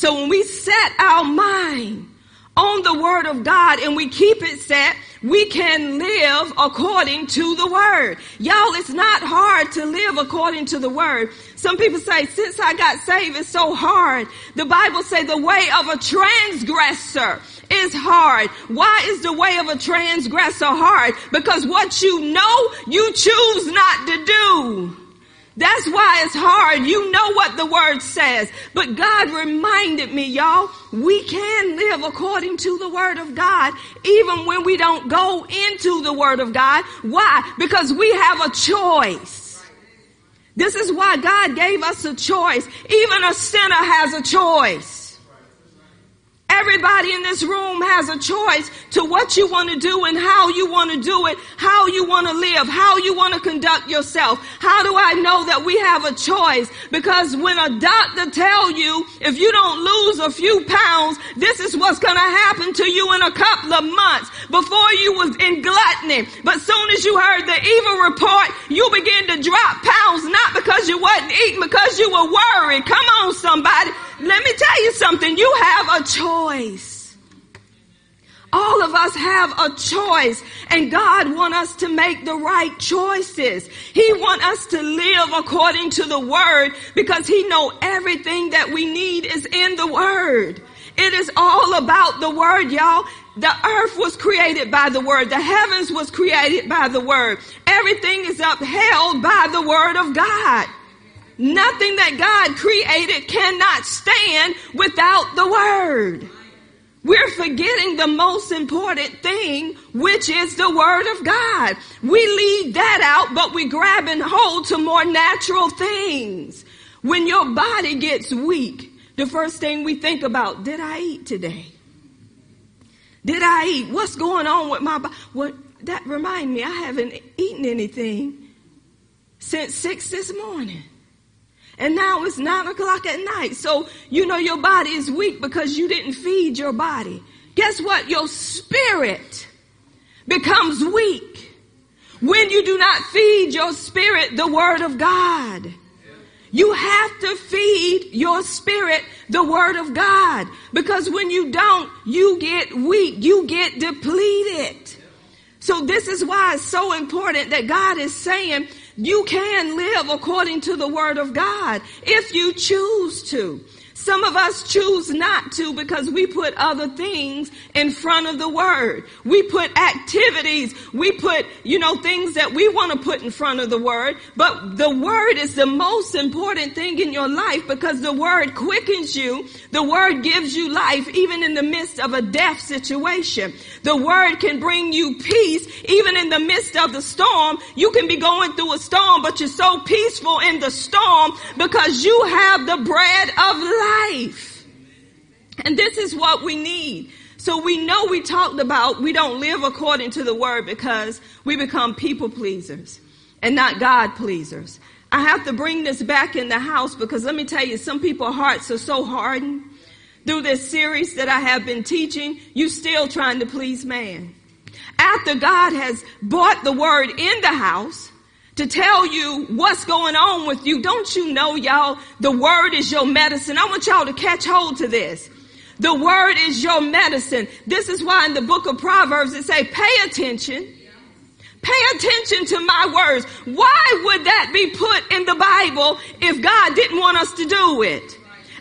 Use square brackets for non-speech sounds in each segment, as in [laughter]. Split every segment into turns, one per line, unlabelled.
So when we set our mind on the word of God and we keep it set, we can live according to the word. Y'all, it's not hard to live according to the word. Some people say, since I got saved, it's so hard. The Bible say the way of a transgressor is hard. Why is the way of a transgressor hard? Because what you know, you choose not to do. That's why it's hard. You know what the word says. But God reminded me, y'all, we can live according to the word of God even when we don't go into the word of God. Why? Because we have a choice. This is why God gave us a choice. Even a sinner has a choice. Everybody in this room has a choice to what you want to do and how you want to do it, how you want to live, how you want to conduct yourself. How do I know that we have a choice? Because when a doctor tell you if you don't lose a few pounds, this is what's going to happen to you in a couple of months. Before you was in gluttony, but soon as you heard the evil report, you began to drop pounds, not because you wasn't eating, because you were worried. Come on, somebody. Let me tell you something. You have a choice. All of us have a choice and God want us to make the right choices. He want us to live according to the word because he know everything that we need is in the word. It is all about the word, y'all. The earth was created by the word. The heavens was created by the word. Everything is upheld by the word of God. Nothing that God created cannot stand without the word. We're forgetting the most important thing, which is the word of God. We leave that out, but we grab and hold to more natural things. When your body gets weak, the first thing we think about, did I eat today? Did I eat? What's going on with my body? What, that remind me, I haven't eaten anything since six this morning. And now it's nine o'clock at night. So you know your body is weak because you didn't feed your body. Guess what? Your spirit becomes weak when you do not feed your spirit the word of God. You have to feed your spirit the word of God because when you don't, you get weak, you get depleted. So this is why it's so important that God is saying you can live according to the word of God if you choose to. Some of us choose not to because we put other things in front of the word. We put activities, we put, you know, things that we want to put in front of the word. But the word is the most important thing in your life because the word quickens you. The word gives you life even in the midst of a death situation. The word can bring you peace even in the midst of the storm. You can be going through a storm, but you're so peaceful in the storm because you have the bread of life life. And this is what we need. So we know we talked about we don't live according to the word because we become people pleasers and not God pleasers. I have to bring this back in the house because let me tell you, some people's hearts are so hardened. Through this series that I have been teaching, you still trying to please man. After God has brought the word in the house, to tell you what's going on with you. Don't you know, y'all, the word is your medicine. I want y'all to catch hold to this. The word is your medicine. This is why in the book of Proverbs it say, pay attention. Pay attention to my words. Why would that be put in the Bible if God didn't want us to do it?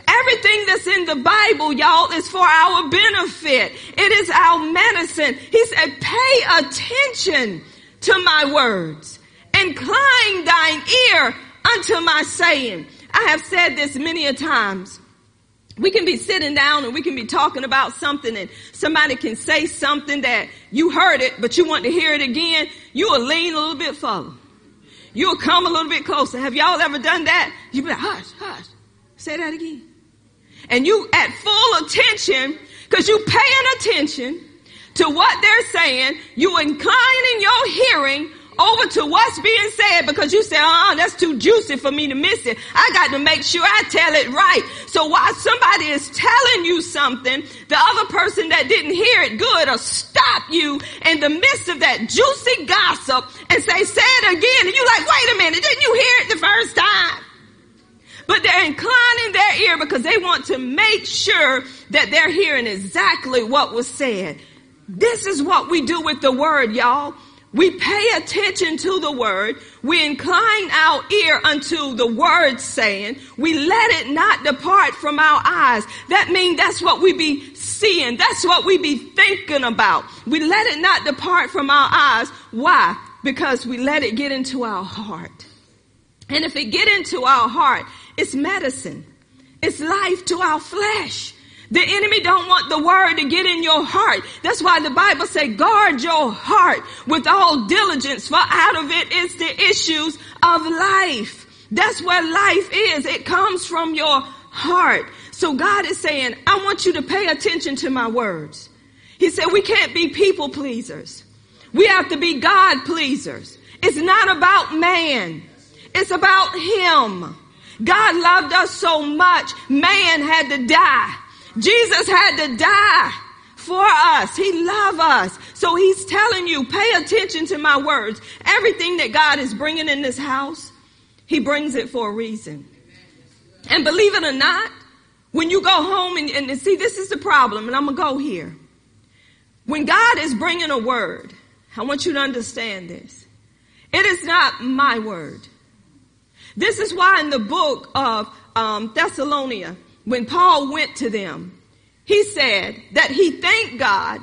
Everything that's in the Bible, y'all, is for our benefit. It is our medicine. He said, pay attention to my words. Incline thine ear unto my saying. I have said this many a times. We can be sitting down and we can be talking about something and somebody can say something that you heard it, but you want to hear it again. You will lean a little bit further. You'll come a little bit closer. Have y'all ever done that? You be like, hush, hush. Say that again. And you at full attention, cause you paying attention to what they're saying. You inclining your hearing over to what's being said because you say, oh, that's too juicy for me to miss it. I got to make sure I tell it right. So while somebody is telling you something, the other person that didn't hear it good will stop you in the midst of that juicy gossip and say, say it again. And you're like, wait a minute, didn't you hear it the first time? but they're inclining their ear because they want to make sure that they're hearing exactly what was said. This is what we do with the word, y'all. We pay attention to the word. We incline our ear unto the word saying. We let it not depart from our eyes. That means that's what we be seeing. That's what we be thinking about. We let it not depart from our eyes. Why? Because we let it get into our heart. And if it get into our heart, it's medicine. It's life to our flesh. The enemy don't want the word to get in your heart. That's why the Bible say guard your heart with all diligence for out of it is the issues of life. That's where life is. It comes from your heart. So God is saying, I want you to pay attention to my words. He said we can't be people pleasers. We have to be God pleasers. It's not about man. It's about him. God loved us so much, man had to die. Jesus had to die for us. He loved us. So he's telling you, pay attention to my words. Everything that God is bringing in this house, he brings it for a reason. And believe it or not, when you go home and, and see, this is the problem, and I'm going to go here. When God is bringing a word, I want you to understand this. It is not my word. This is why in the book of um, Thessalonica, when Paul went to them, he said that he thanked God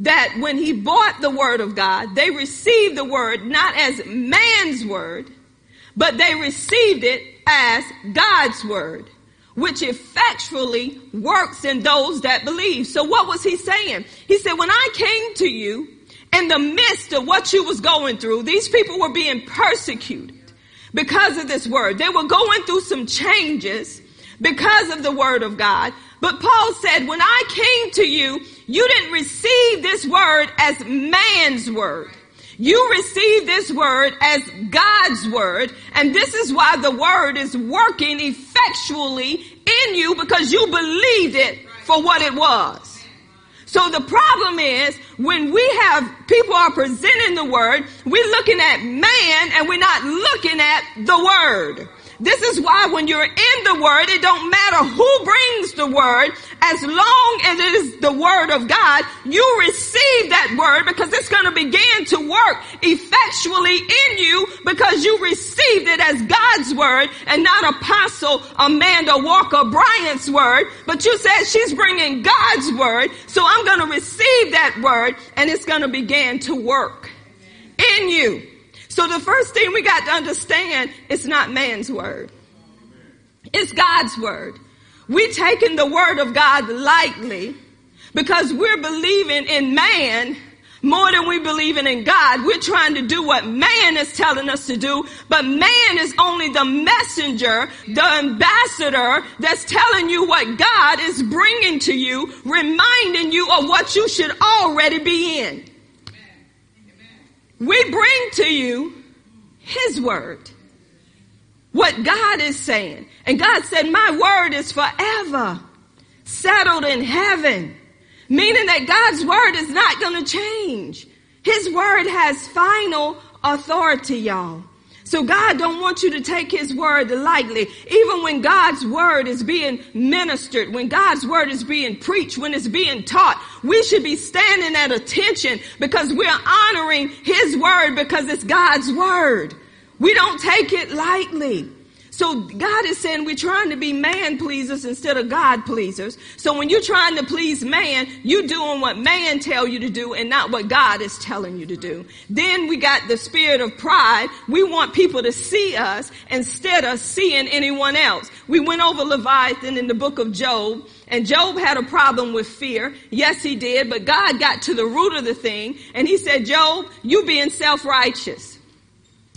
that when he bought the word of God, they received the word not as man's word, but they received it as God's word, which effectually works in those that believe. So what was he saying? He said, when I came to you in the midst of what you was going through, these people were being persecuted because of this word. They were going through some changes because of the word of God. But Paul said, when I came to you, you didn't receive this word as man's word. You received this word as God's word. And this is why the word is working effectually in you because you believed it for what it was. So the problem is when we have people are presenting the word, we're looking at man and we're not looking at the word. This is why when you're in the word, it don't matter who brings the word, as long as it is the word of God, you receive that word because it's going to begin to work effectually in you because you received it as God's word and not Apostle Amanda Walker Bryant's word, but you said she's bringing God's word. So I'm going to receive that word and it's going to begin to work in you. So the first thing we got to understand, it's not man's word. It's God's word. We're taking the word of God lightly because we're believing in man more than we believing in God. We're trying to do what man is telling us to do, but man is only the messenger, the ambassador that's telling you what God is bringing to you, reminding you of what you should already be in. We bring to you His word. What God is saying. And God said, my word is forever settled in heaven. Meaning that God's word is not going to change. His word has final authority, y'all. So God don't want you to take his word lightly. Even when God's word is being ministered, when God's word is being preached, when it's being taught, we should be standing at attention because we're honoring his word because it's God's word. We don't take it lightly. So God is saying we're trying to be man pleasers instead of God pleasers. So when you're trying to please man, you're doing what man tell you to do and not what God is telling you to do. Then we got the spirit of pride. We want people to see us instead of seeing anyone else. We went over Leviathan in the book of Job and Job had a problem with fear. Yes, he did, but God got to the root of the thing and he said, Job, you being self-righteous.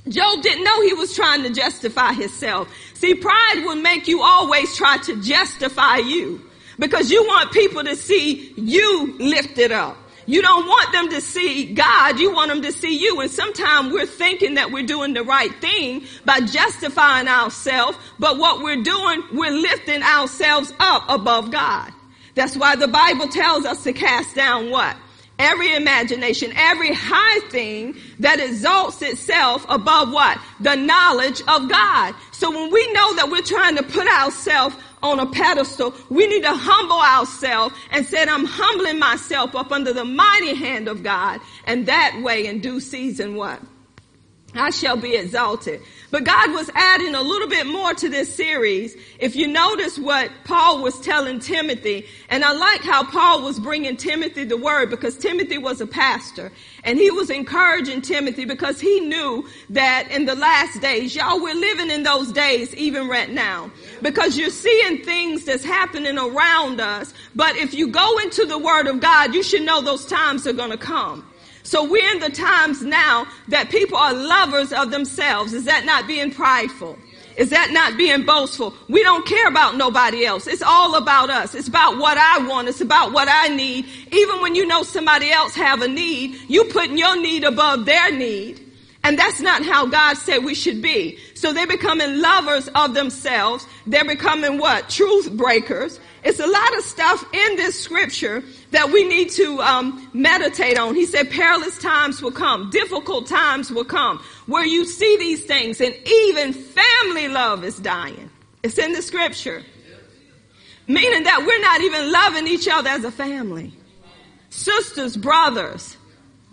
Job didn't know he was trying to justify himself. See, pride will make you always try to justify you because you want people to see you lifted up. You don't want them to see God. You want them to see you. And sometimes we're thinking that we're doing the right thing by justifying ourselves. But what we're doing, we're lifting ourselves up above God. That's why the Bible tells us to cast down what? Every imagination, every high thing that exalts itself above what? The knowledge of God. So when we know that we're trying to put ourselves on a pedestal, we need to humble ourselves and said, I'm humbling myself up under the mighty hand of God. And that way in due season, what? I shall be exalted. But God was adding a little bit more to this series. If you notice what Paul was telling Timothy, and I like how Paul was bringing Timothy the word because Timothy was a pastor and he was encouraging Timothy because he knew that in the last days, y'all, we're living in those days even right now because you're seeing things that's happening around us. But if you go into the word of God, you should know those times are going to come. So we're in the times now that people are lovers of themselves. Is that not being prideful? Is that not being boastful? We don't care about nobody else. It's all about us. It's about what I want. It's about what I need. Even when you know somebody else have a need, you putting your need above their need. And that's not how God said we should be. So they're becoming lovers of themselves. They're becoming what? Truth breakers. It's a lot of stuff in this scripture that we need to um, meditate on. He said perilous times will come, difficult times will come, where you see these things, and even family love is dying. It's in the scripture. Meaning that we're not even loving each other as a family. Sisters, brothers,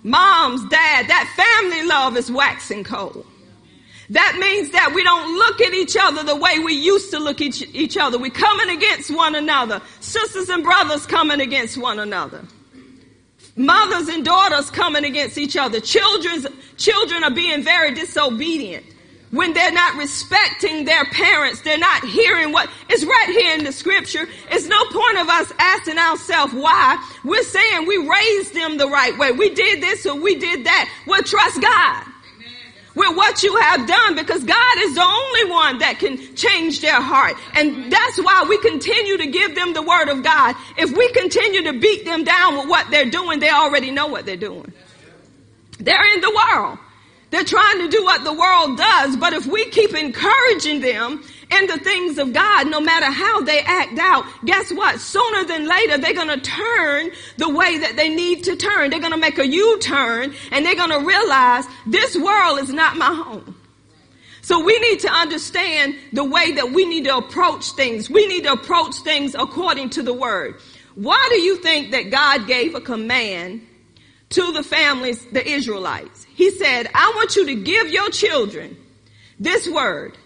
moms, dad, that family love is waxing cold. That means that we don't look at each other the way we used to look at each other. We're coming against one another. Sisters and brothers coming against one another. Mothers and daughters coming against each other. Children's, children are being very disobedient. When they're not respecting their parents, they're not hearing what is right here in the scripture. It's no point of us asking ourselves why. We're saying we raised them the right way. We did this or we did that. Well, trust God with what you have done because God is the only one that can change their heart. And that's why we continue to give them the word of God. If we continue to beat them down with what they're doing, they already know what they're doing. They're in the world. They're trying to do what the world does, but if we keep encouraging them in the things of God, no matter how they act out, guess what? Sooner than later, they're going to turn the way that they need to turn. They're going to make a U-turn and they're going to realize this world is not my home. So we need to understand the way that we need to approach things. We need to approach things according to the word. Why do you think that God gave a command to the families, the Israelites? He said, I want you to give your children this word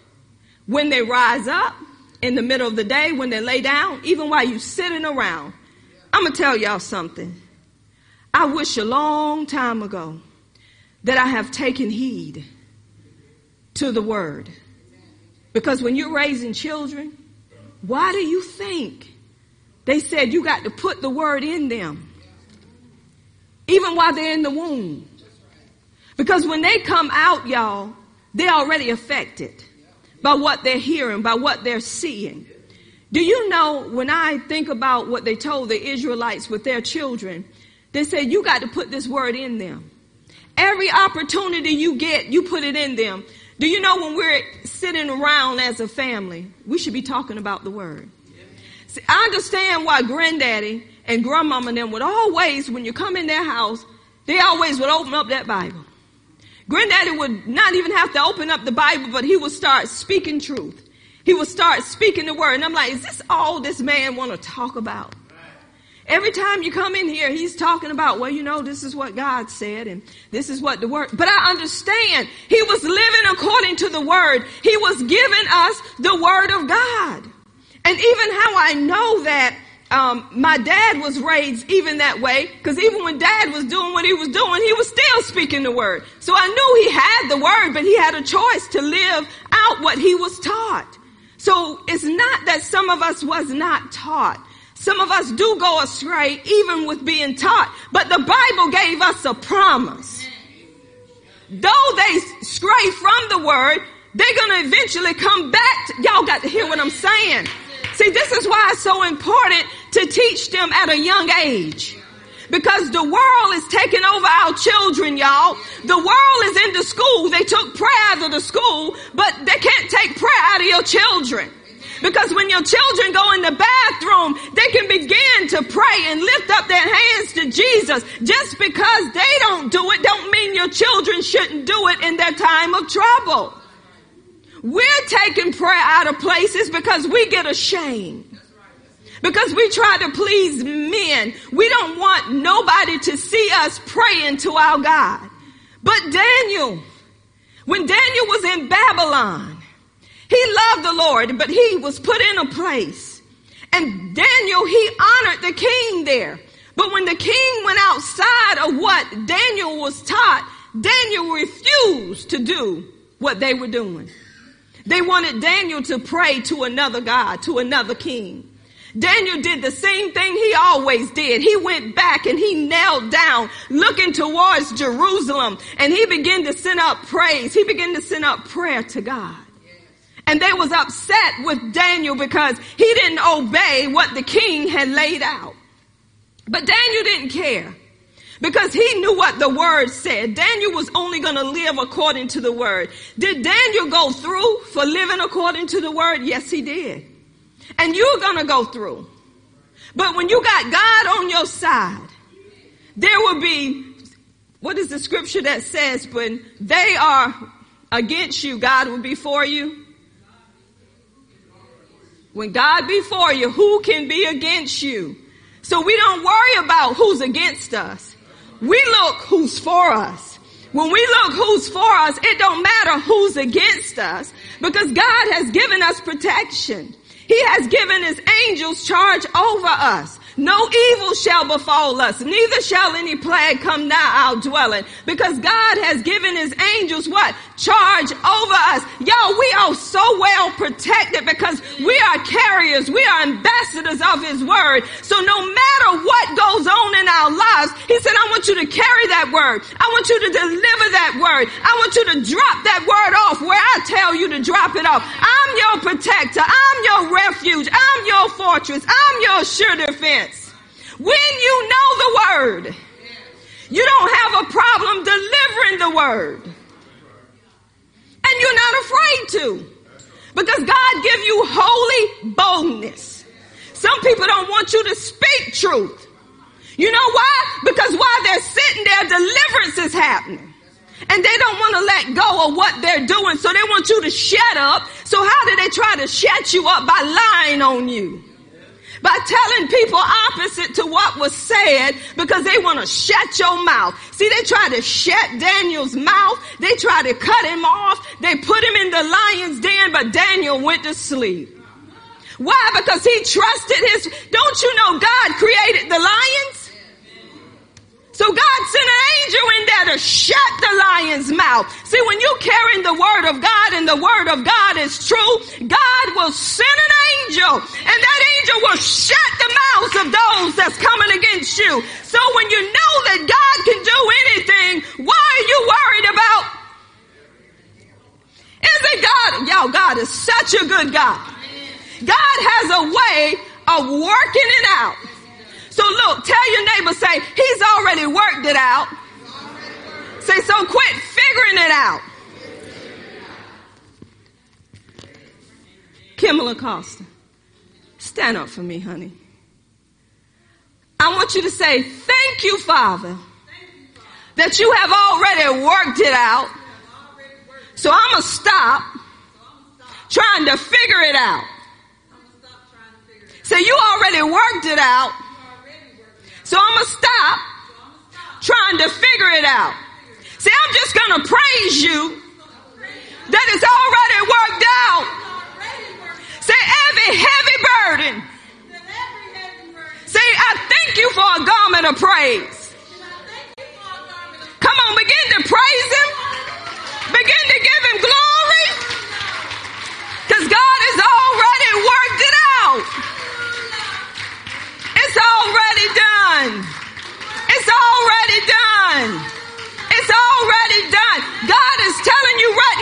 when they rise up in the middle of the day, when they lay down, even while you're sitting around. I'm going to tell y'all something. I wish a long time ago that I have taken heed to the word. Because when you're raising children, why do you think they said you got to put the word in them? Even while they're in the womb. Because when they come out, y'all, they're already affected by what they're hearing, by what they're seeing. Do you know when I think about what they told the Israelites with their children, they said, you got to put this word in them. Every opportunity you get, you put it in them. Do you know when we're sitting around as a family, we should be talking about the word. See, I understand why granddaddy and grandmama and them would always, when you come in their house, they always would open up that Bible. Granddaddy would not even have to open up the Bible, but he would start speaking truth. He would start speaking the word. And I'm like, is this all this man want to talk about? Every time you come in here, he's talking about, well, you know, this is what God said and this is what the word, but I understand he was living according to the word. He was giving us the word of God. And even how I know that um, my dad was raised even that way because even when dad was doing what he was doing, he was still speaking the word. So I knew he had the word, but he had a choice to live out what he was taught. So it's not that some of us was not taught. Some of us do go astray even with being taught, but the Bible gave us a promise. Though they stray from the word, they're going to eventually come back. To, y'all got to hear what I'm saying. See, this is why it's so important to teach them at a young age. Because the world is taking over our children, y'all. The world is in the school. They took prayer out of the school, but they can't take prayer out of your children. Because when your children go in the bathroom, they can begin to pray and lift up their hands to Jesus. Just because they don't do it, don't mean your children shouldn't do it in their time of trouble. We're taking prayer out of places because we get ashamed. Because we try to please men. We don't want nobody to see us praying to our God. But Daniel, when Daniel was in Babylon, he loved the Lord, but he was put in a place. And Daniel, he honored the king there. But when the king went outside of what Daniel was taught, Daniel refused to do what they were doing. They wanted Daniel to pray to another God, to another king. Daniel did the same thing he always did. He went back and he knelt down looking towards Jerusalem and he began to send up praise. He began to send up prayer to God. And they was upset with Daniel because he didn't obey what the king had laid out. But Daniel didn't care because he knew what the word said. Daniel was only going to live according to the word. Did Daniel go through for living according to the word? Yes, he did. And you're going to go through. But when you got God on your side, there will be, what is the scripture that says, when they are against you, God will be for you? When God be for you, who can be against you? So we don't worry about who's against us. We look who's for us. When we look who's for us, it don't matter who's against us because God has given us protection. He has given his angels charge over us. No evil shall befall us, neither shall any plague come nigh our dwelling. Because God has given his angels what? Charge over us. Y'all, we are so well protected because we are carriers. We are ambassadors of his word. So no matter what goes on in our lives, he said, I want you to carry that word. I want you to deliver that word. I want you to drop that word off where I tell you to drop it off. I'm your protector. I'm your refuge. I'm your fortress. I'm your sure defense. When you know the word, you don't have a problem delivering the word. And you're not afraid to. Because God give you holy boldness. Some people don't want you to speak truth. You know why? Because while they're sitting there, deliverance is happening. And they don't want to let go of what they're doing, so they want you to shut up. So how do they try to shut you up? By lying on you by telling people opposite to what was said because they want to shut your mouth. See, they tried to shut Daniel's mouth. They tried to cut him off. They put him in the lion's den, but Daniel went to sleep. Why? Because he trusted his, don't you know God created the lions? So God sent an angel in there to shut the lion's mouth. See, when you carrying the word of God and the word of God is true, God will send an angel and that angel will shut the mouths of those that's coming against you. So when you know that God can do anything, why are you worried about? Isn't God, y'all, God is such a good God. God has a way of working it out. So look, tell your neighbor, say, he's already worked it out. Say, so quit figuring it out. Kimberly Costa, stand up for me, honey. I want you to say, thank you, Father, that you have already worked it out. So I'm going to stop trying to figure it out. Say, you already worked it out. So I'm going to stop trying to figure it out. See, I'm just going to praise you that it's already worked out. Say, every heavy burden. Say, I thank you for a garment of praise. Come on, begin to praise Him. Begin to give Him glory. Because God has already worked it out. It's already done. It's already done. It's already done. God is telling you right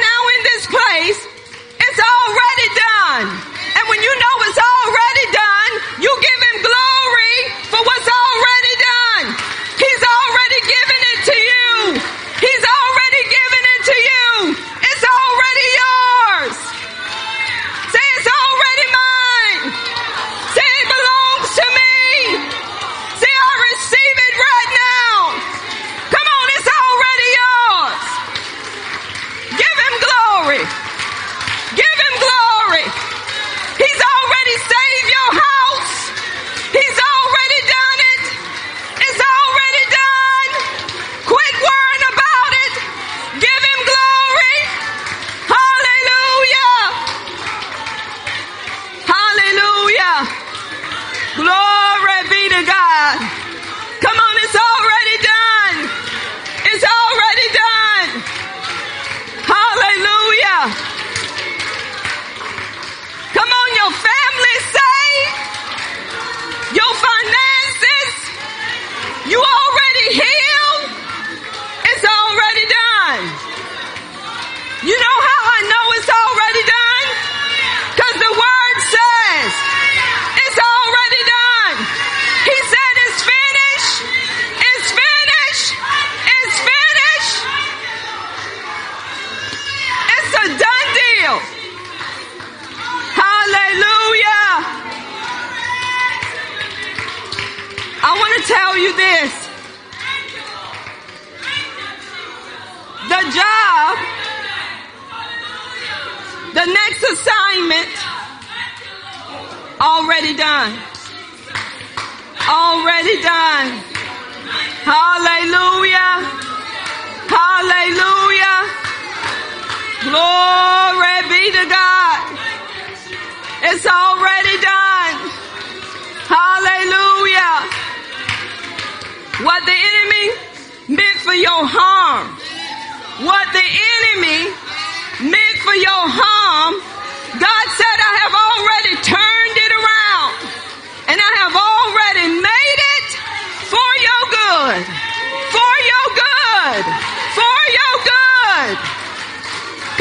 your good.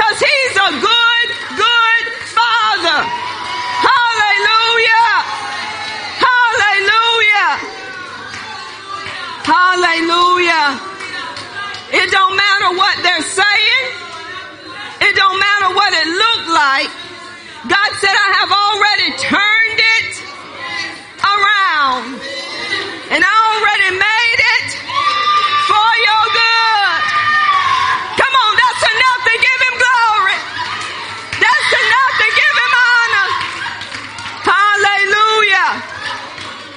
Cause he's a good, good father. Hallelujah. Hallelujah. Hallelujah. It don't matter what they're saying. It don't matter what it looked like. God said, I have already turned it around. And I already made it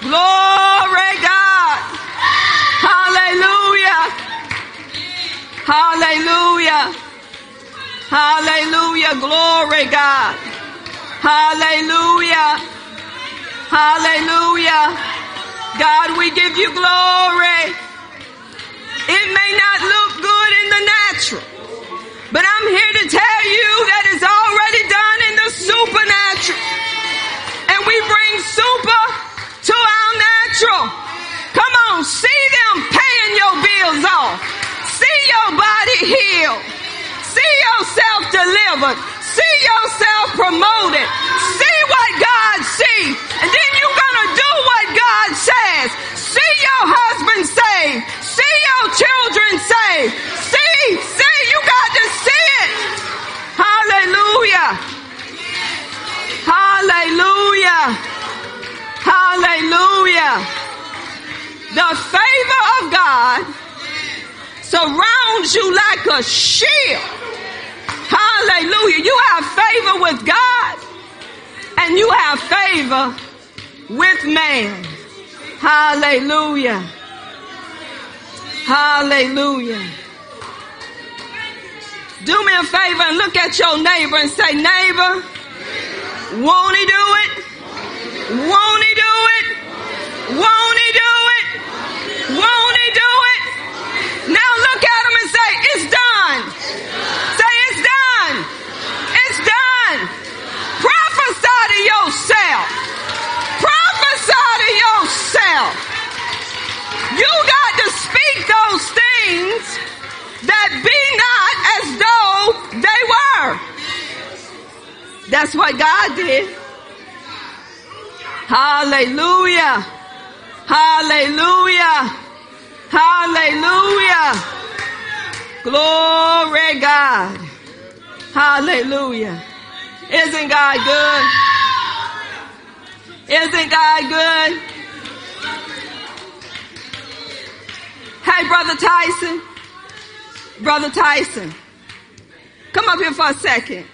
Glory God. Hallelujah. Hallelujah. Hallelujah. Glory God. Hallelujah. Hallelujah. God, we give you glory. It may not look good in the natural, but I'm here to tell you that it's already done in the supernatural. And we bring super natural. Come on, see them paying your bills off. See your body healed. See yourself delivered. See yourself promoted. See what God sees. And then you're gonna do what God says. See your husband saved. See your children saved. See, see, you got to see it. Hallelujah. Hallelujah. Hallelujah. The favor of God surrounds you like a shield. Hallelujah. You have favor with God and you have favor with man. Hallelujah. Hallelujah. Do me a favor and look at your neighbor and say, neighbor, won't he do it? Won't he do it? Won't he do it? Won't he do it? Now look at him and say, it's done. Say, it's done. It's done. Prophesy to yourself. Prophesy to yourself. You got to speak those things that be not as though they were. That's what God did. Hallelujah. Hallelujah. Hallelujah. Glory God. Hallelujah. Isn't God good? Isn't God good? Hey, Brother Tyson. Brother Tyson. Come up here for a second.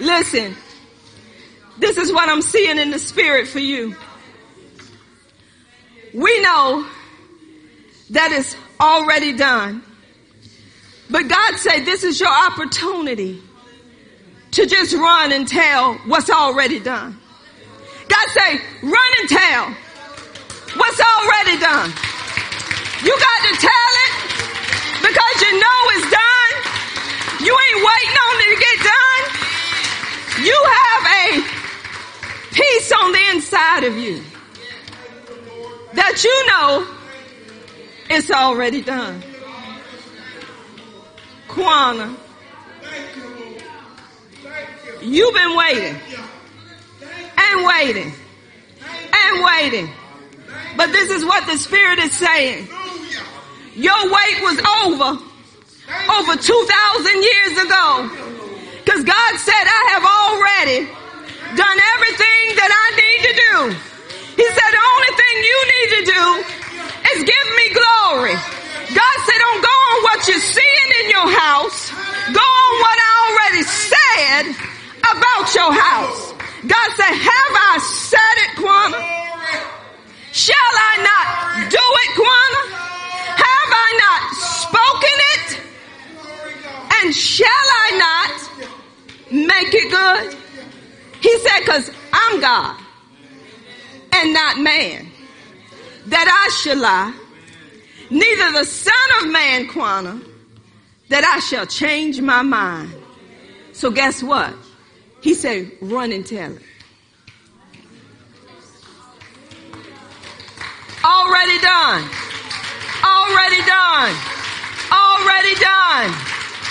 Listen. This is what I'm seeing in the spirit for you. We know that it's already done. But God said this is your opportunity to just run and tell what's already done. God say, run and tell what's already done. You got to tell it because you know it's done. You ain't waiting on it to get done. You have a peace on the inside of you that you know it's already done. Kwana, you've been waiting and waiting and waiting. But this is what the Spirit is saying. Your wait was over over 2,000 years ago. Because God said, I have already done everything that I need to do. He said, the only thing you need to do is give me glory. God said, don't go on what you're seeing in your house. Go on what I already said about your house. God said, have I said it, Quana? Shall I not do it, Quana? Have I not spoken it? And shall I not make it good? He said, cause I'm God and not man that I shall lie. Neither the son of man, Quana, that I shall change my mind. So guess what? He said, run and tell it. Already done. Already done. Already done.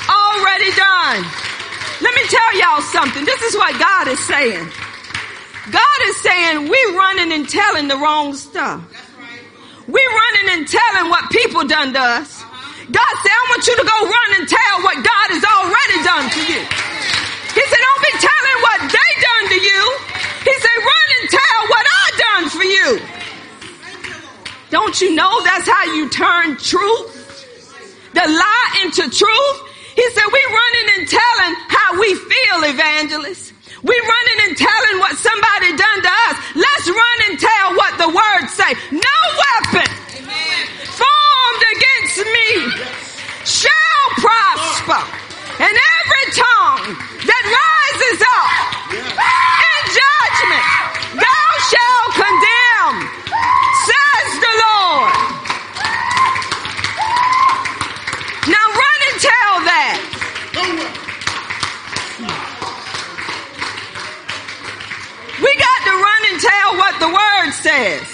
Already done. Let me tell y'all something. This is what God is saying. God is saying we running and telling the wrong stuff. We running and telling what people done to us. God said, I want you to go run and tell what God has already done to you. He said, don't be telling what they done to you. He said, run and tell what I done for you. Don't you know that's how you turn truth? The lie into truth? He said, we running and telling how we feel, evangelists. We running and telling what somebody done to us. Let's run and tell what the word say. No weapon formed against me shall prosper. And every tongue that rises up in judgment, thou shalt condemn, says the Lord. Now run and tell that. We got to run and tell what the word says.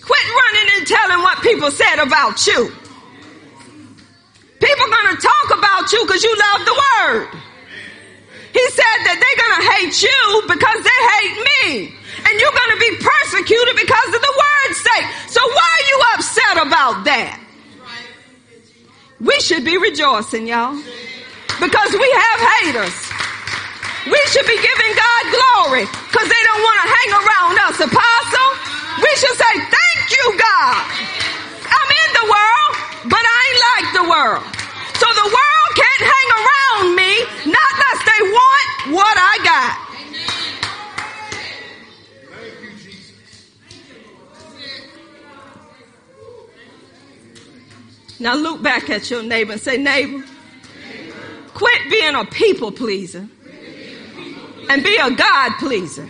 Quit running and telling what people said about you. People gonna talk about you because you love the word. He said that they're gonna hate you because they hate me. And you're gonna be persecuted because of the word's sake. So why are you upset about that? We should be rejoicing, y'all. Because we have haters. We should be giving God glory because they don't want to hang around us, apostle. We should say, thank you, God. I'm in the world, but I ain't like the world. So the world can't hang around me, not unless they want what I got. Now look back at your neighbor and say, neighbor, quit being a people pleaser and be a God pleaser.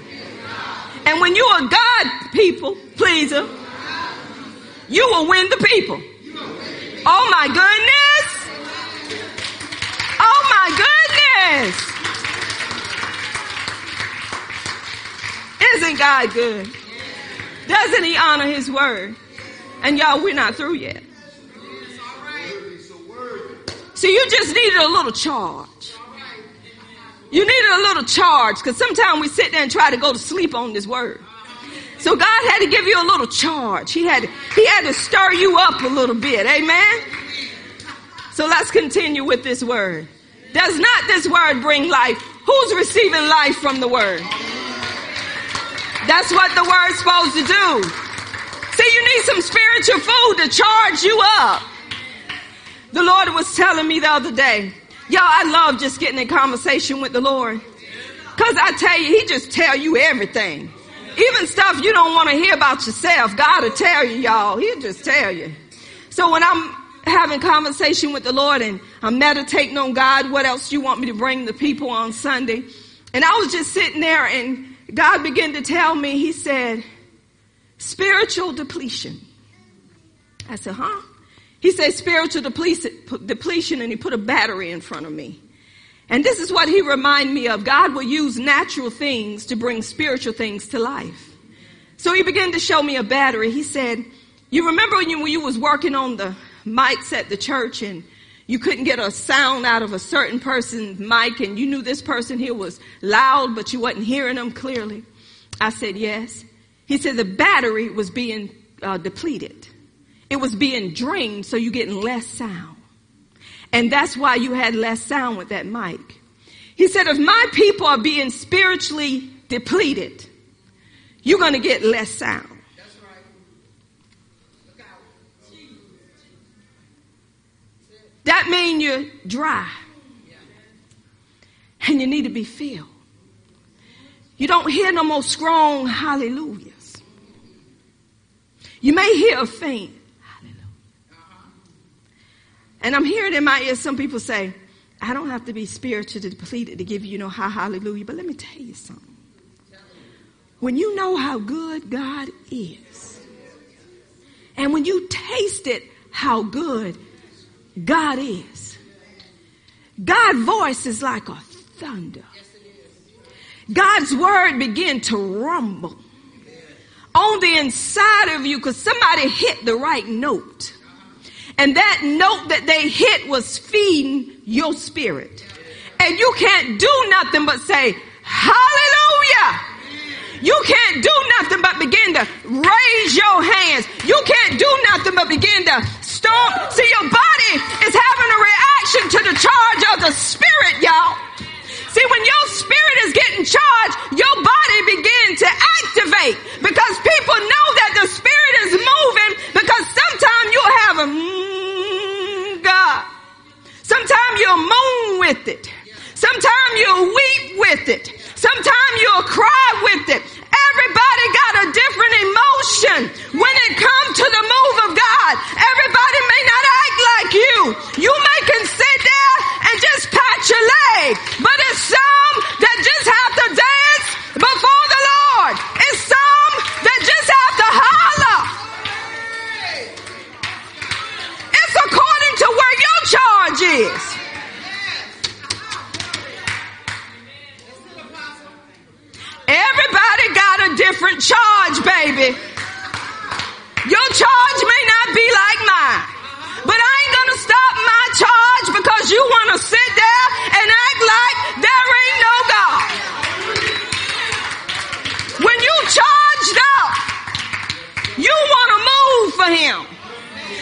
And when you're God people pleaser, you will win the people. Oh my goodness. Oh my goodness. Isn't God good? Doesn't he honor his word? And y'all, we're not through yet. So you just needed a little charge. You needed a little charge because sometimes we sit there and try to go to sleep on this word. So God had to give you a little charge. He had, he had to stir you up a little bit. Amen. So let's continue with this word. Does not this word bring life? Who's receiving life from the word? That's what the word's supposed to do. See, you need some spiritual food to charge you up. The Lord was telling me the other day, y'all, I love just getting in conversation with the Lord. Cause I tell you, He just tell you everything. Even stuff you don't want to hear about yourself, God will tell you, y'all. He'll just tell you. So when I'm having conversation with the Lord and I'm meditating on God, what else you want me to bring the people on Sunday? And I was just sitting there and God began to tell me, He said, spiritual depletion. I said, huh? He said spiritual depletion and he put a battery in front of me. And this is what he reminded me of. God will use natural things to bring spiritual things to life. So he began to show me a battery. He said, you remember when you, when you was working on the mics at the church and you couldn't get a sound out of a certain person's mic and you knew this person here was loud, but you wasn't hearing them clearly? I said, yes. He said the battery was being uh, depleted. It was being drained so you're getting less sound. And that's why you had less sound with that mic. He said, if my people are being spiritually depleted, you're going to get less sound. That means you're dry. And you need to be filled. You don't hear no more strong hallelujahs. You may hear a faint. And I'm hearing in my ears some people say, I don't have to be spiritually depleted to give you no high hallelujah. But let me tell you something. When you know how good God is, and when you tasted how good God is, God's voice is like a thunder. God's word begin to rumble on the inside of you because somebody hit the right note. And that note that they hit was feeding your spirit. And you can't do nothing but say, hallelujah. You can't do nothing but begin to raise your hands. You can't do nothing but begin to stomp. See, your body is having a reaction to the charge of the spirit, y'all. See, when your spirit is getting charged, your body begins to activate because people know that the spirit is moving because sometimes you'll have a mm, God. Sometimes you'll moan with it. Sometimes you'll weep with it. Sometimes you'll cry with it. Everybody got a different emotion when it comes to the move of God. Everybody may not act like you. You may can sit there and just pat your leg, but it's some that just have to dance before the Lord. It's some that just have to holler. It's according to where your charge is. Everybody got a different charge, baby. Your charge may not be like mine, but I ain't gonna stop my charge because you wanna sit there and act like there ain't no God. When you charged up, you wanna move for Him.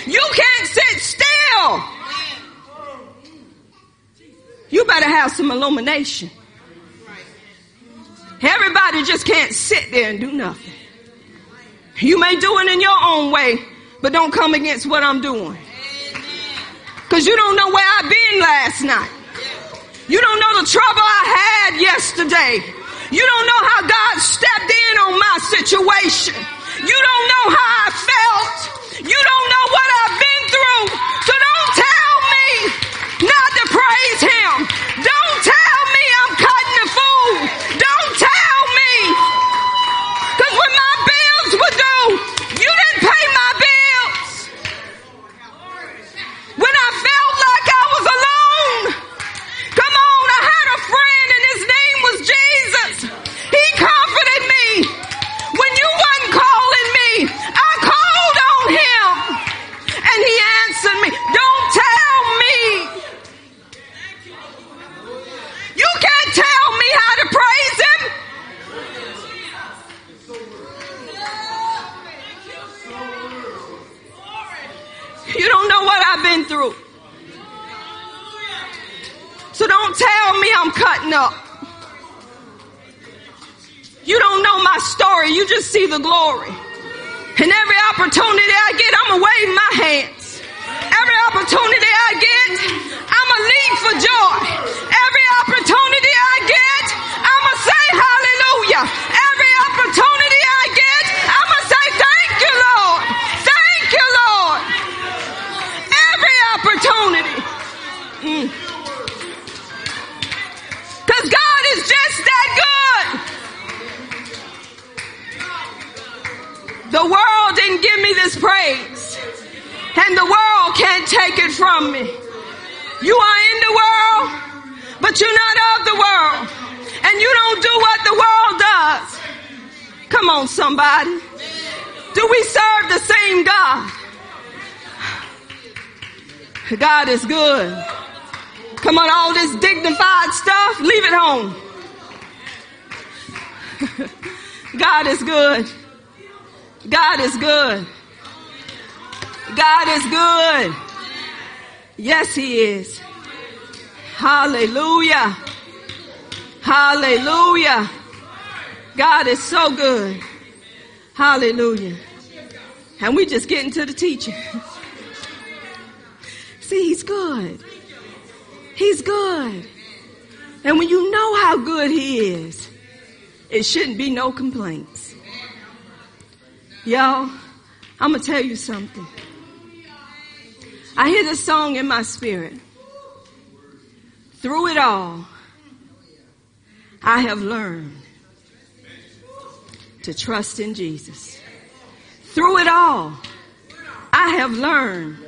You can't sit still. You better have some illumination. Everybody just can't sit there and do nothing. You may do it in your own way, but don't come against what I'm doing. Cause you don't know where I've been last night. You don't know the trouble I had yesterday. You don't know how God stepped in on my situation. You don't know how I felt. You don't know what I've been through. So don't tell me not to praise Him. Yes, He is. Hallelujah. Hallelujah. God is so good. Hallelujah. And we just getting to the teaching. [laughs] See, he's good. He's good. And when you know how good he is, it shouldn't be no complaints. Y'all, I'm going to tell you something. I hear the song in my spirit. Through it all, I have learned to trust in Jesus. Through it all, I have learned.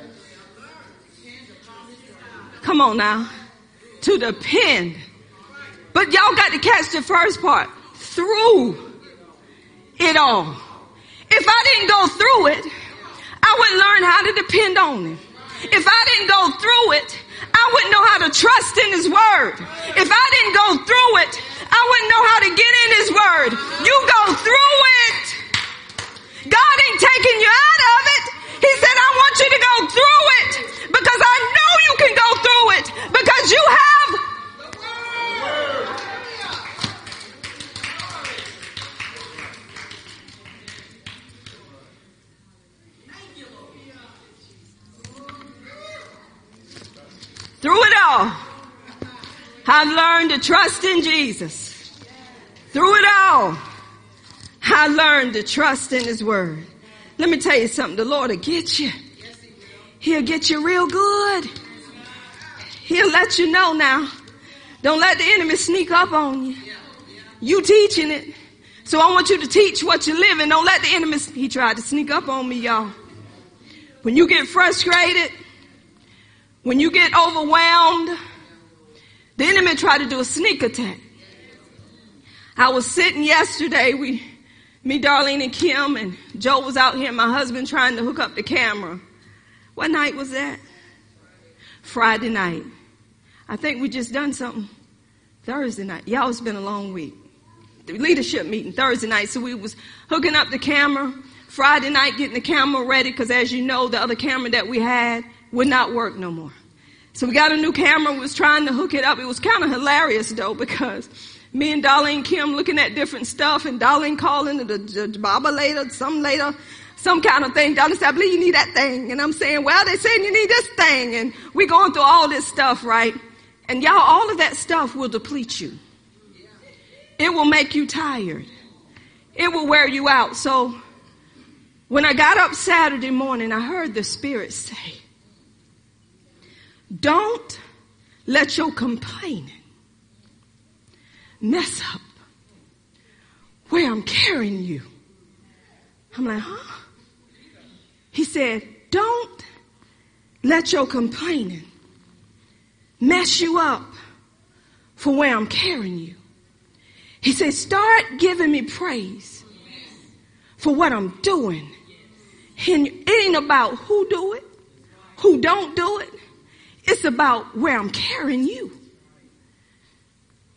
Come on now. To depend. But y'all got to catch the first part. Through it all. If I didn't go through it, I wouldn't learn how to depend on him. If I didn't go through it, I wouldn't know how to trust in his word. If I didn't go through it, I wouldn't know how to get in his word. You go through it. God ain't taking you out of it. He said, I want you to go through it because I know you can go through it because you have Through it all, I've learned to trust in Jesus. Through it all, I learned to trust in His Word. Let me tell you something. The Lord will get you. He'll get you real good. He'll let you know now. Don't let the enemy sneak up on you. You teaching it. So I want you to teach what you live in. Don't let the enemy, he tried to sneak up on me, y'all. When you get frustrated, when you get overwhelmed, the enemy try to do a sneak attack. I was sitting yesterday, we, me, Darlene, and Kim, and Joe was out here, my husband trying to hook up the camera. What night was that? Friday night. I think we just done something Thursday night. Y'all, it's been a long week. The leadership meeting Thursday night, so we was hooking up the camera. Friday night, getting the camera ready, because as you know, the other camera that we had would not work no more. So we got a new camera, was trying to hook it up. It was kind of hilarious though, because me and Darlene Kim looking at different stuff and Darlene calling the, the, the Baba later, some later, some kind of thing. Darlene said, I believe you need that thing. And I'm saying, well, they saying you need this thing. And we going through all this stuff, right? And y'all, all of that stuff will deplete you. It will make you tired. It will wear you out. So when I got up Saturday morning, I heard the Spirit say, don't let your complaining mess up where I'm carrying you. I'm like, huh? He said, don't let your complaining mess you up for where I'm carrying you. He said, start giving me praise for what I'm doing. And it ain't about who do it, who don't do it. It's about where I'm carrying you.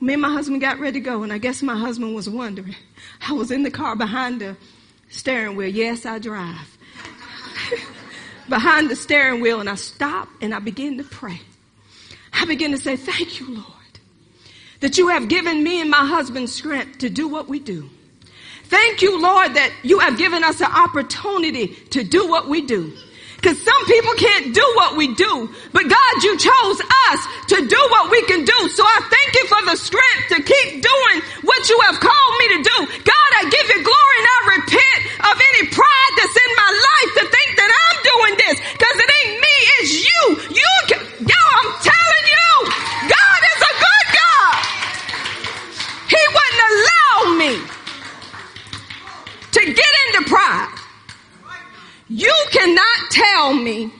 Me and my husband got ready to go, and I guess my husband was wondering. I was in the car behind the steering wheel. Yes, I drive. [laughs] behind the steering wheel, and I stopped and I began to pray. I began to say, Thank you, Lord, that you have given me and my husband strength to do what we do. Thank you, Lord, that you have given us an opportunity to do what we do. Because some people can't do what we do, but God, you chose us to do what we can do. So I thank you for the strength to keep doing what you have called me to do. God, I give you glory and I repent of any pride that's in my life to think that I'm doing this because it ain't me, it's you. You can, yo, I'm telling you, God is a good God. He wouldn't allow me to get into pride. You cannot tell me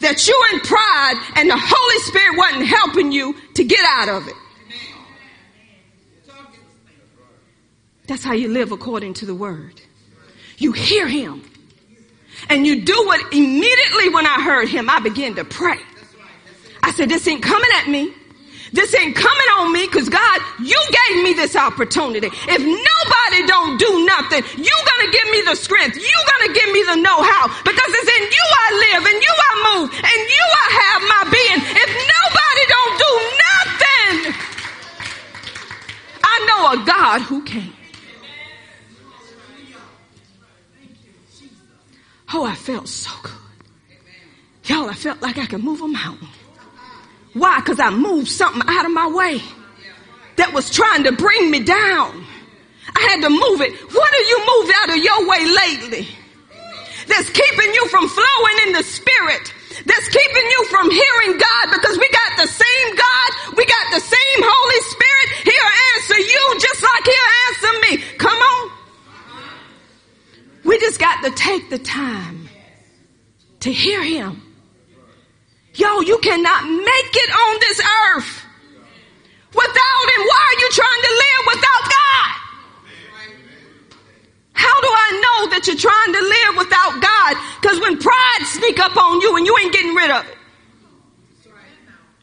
that you in pride and the Holy Spirit wasn't helping you to get out of it. That's how you live according to the word. You hear him and you do what immediately when I heard him, I began to pray. I said, this ain't coming at me. This ain't coming on me because God, you gave me this opportunity. If nobody don't do nothing, you gonna give me the strength. You gonna give me the know-how because it's in you I live and you I move and you I have my being. If nobody don't do nothing, I know a God who can. Oh, I felt so good. Y'all, I felt like I could move a mountain. Why? Because I moved something out of my way that was trying to bring me down. I had to move it. What have you moved out of your way lately? That's keeping you from flowing in the spirit. That's keeping you from hearing God because we got the same God. We got the same Holy Spirit. He'll answer you just like he'll answer me. Come on. We just got to take the time to hear him. Yo, you cannot make it on this earth without him. Why are you trying to live without God? How do I know that you're trying to live without God? Because when pride sneak up on you and you ain't getting rid of it.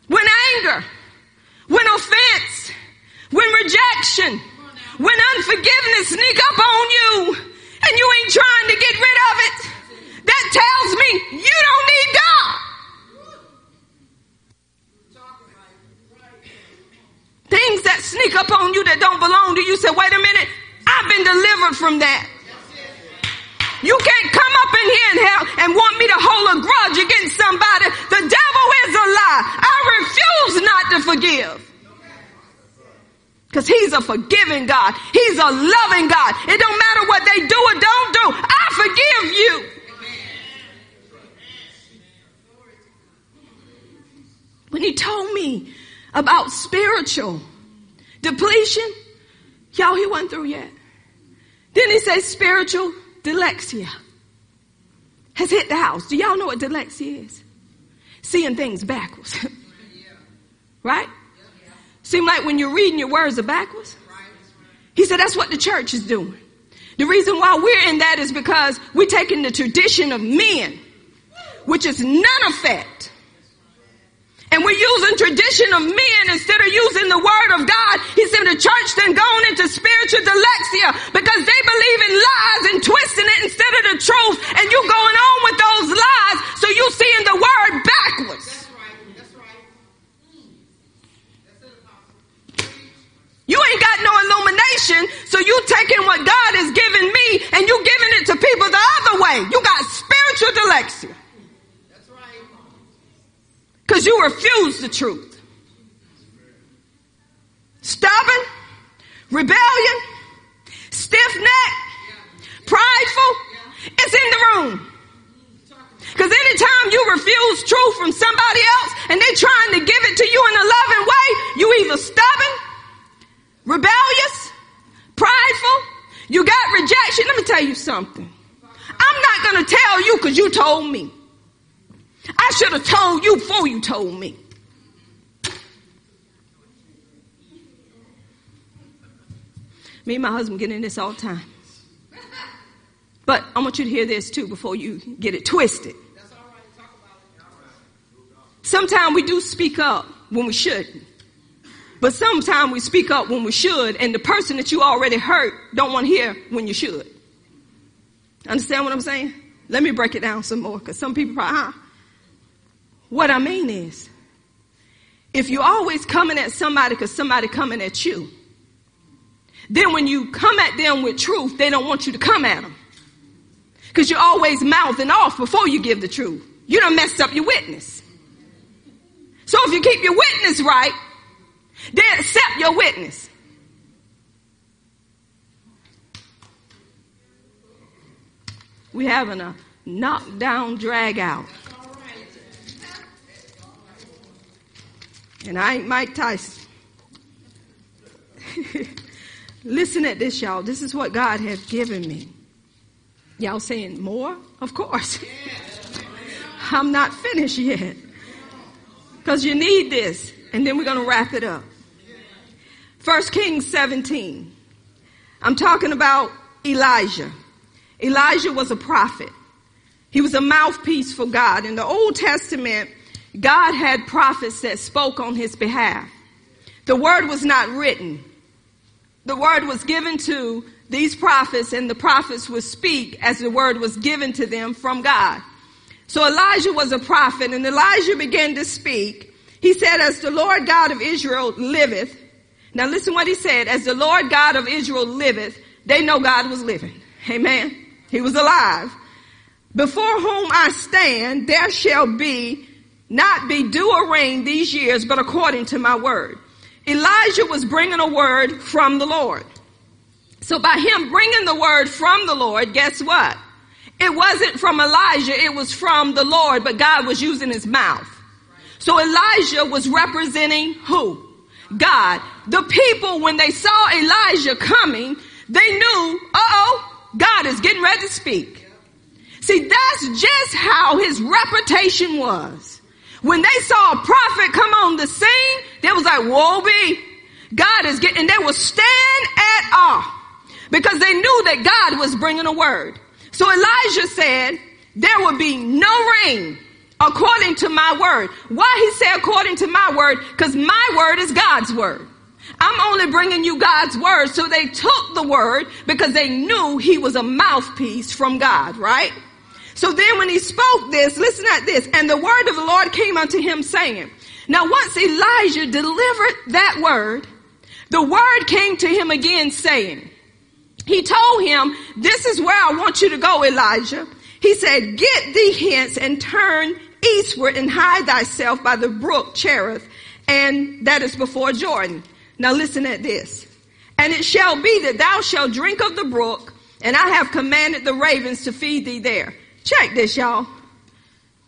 When anger, when offense, when rejection, when unforgiveness sneak up on you and you ain't trying to get rid of it, that tells me you don't need God. Things that sneak up on you that don't belong to you say, wait a minute, I've been delivered from that. You can't come up in here and, hell and want me to hold a grudge against somebody. The devil is a lie. I refuse not to forgive. Because he's a forgiving God. He's a loving God. It don't matter what they do or don't do. I forgive you. When he told me about spiritual depletion, y'all, he wasn't through yet. Then he says spiritual dyslexia has hit the house. Do y'all know what dyslexia is? Seeing things backwards. [laughs] right? Seem like when you're reading your words are backwards. He said that's what the church is doing. The reason why we're in that is because we're taking the tradition of men, which is none effect, and we're using tradition of men instead of using the word of God. He said the church then gone into spiritual dyslexia because they believe in lies and twisting it instead of the truth. And you going on with those lies. So you seeing the word backwards. That's right. That's right. That's you ain't got no illumination, so you taking what God has given me and you giving it to people the other way. You got spiritual dyslexia. Because you refuse the truth. Stubborn, rebellion, stiff neck, prideful, it's in the room. Because anytime you refuse truth from somebody else and they're trying to give it to you in a loving way, you either stubborn, rebellious, prideful, you got rejection. Let me tell you something. I'm not going to tell you because you told me. I should have told you before you told me. Me and my husband get in this all the time. But I want you to hear this too before you get it twisted. Sometimes we do speak up when we shouldn't. But sometimes we speak up when we should, and the person that you already hurt don't want to hear when you should. Understand what I'm saying? Let me break it down some more, because some people probably, huh? What I mean is, if you're always coming at somebody because somebody coming at you, then when you come at them with truth, they don't want you to come at them. Because you're always mouthing off before you give the truth. You don't mess up your witness. So if you keep your witness right, they accept your witness. We having a knockdown drag out. And I ain't Mike Tyson. [laughs] Listen at this, y'all. This is what God has given me. Y'all saying more? Of course. [laughs] I'm not finished yet. Because you need this. And then we're going to wrap it up. First Kings 17. I'm talking about Elijah. Elijah was a prophet. He was a mouthpiece for God. In the Old Testament, God had prophets that spoke on his behalf. The word was not written. The word was given to these prophets and the prophets would speak as the word was given to them from God. So Elijah was a prophet and Elijah began to speak. He said, as the Lord God of Israel liveth. Now listen what he said. As the Lord God of Israel liveth, they know God was living. Amen. He was alive. before whom I stand, there shall be not be dew or rain these years, but according to my word. Elijah was bringing a word from the Lord. So by him bringing the word from the Lord, guess what? It wasn't from Elijah, it was from the Lord, but God was using his mouth. So Elijah was representing who? God. The people, when they saw Elijah coming, they knew, uh-oh, God is getting ready to speak. See, that's just how his reputation was. When they saw a prophet come on the scene, they was like, woe be. God is getting, and they would stand at awe because they knew that God was bringing a word. So Elijah said, there will be no rain according to my word. Why he said according to my word? Because my word is God's word. I'm only bringing you God's word. So they took the word because they knew he was a mouthpiece from God, right? So then when he spoke this, listen at this, and the word of the Lord came unto him saying, now once Elijah delivered that word, the word came to him again saying, he told him, this is where I want you to go, Elijah. He said, get thee hence and turn eastward and hide thyself by the brook Cherith, and that is before Jordan. Now listen at this. And it shall be that thou shalt drink of the brook, and I have commanded the ravens to feed thee there. Check this, y'all.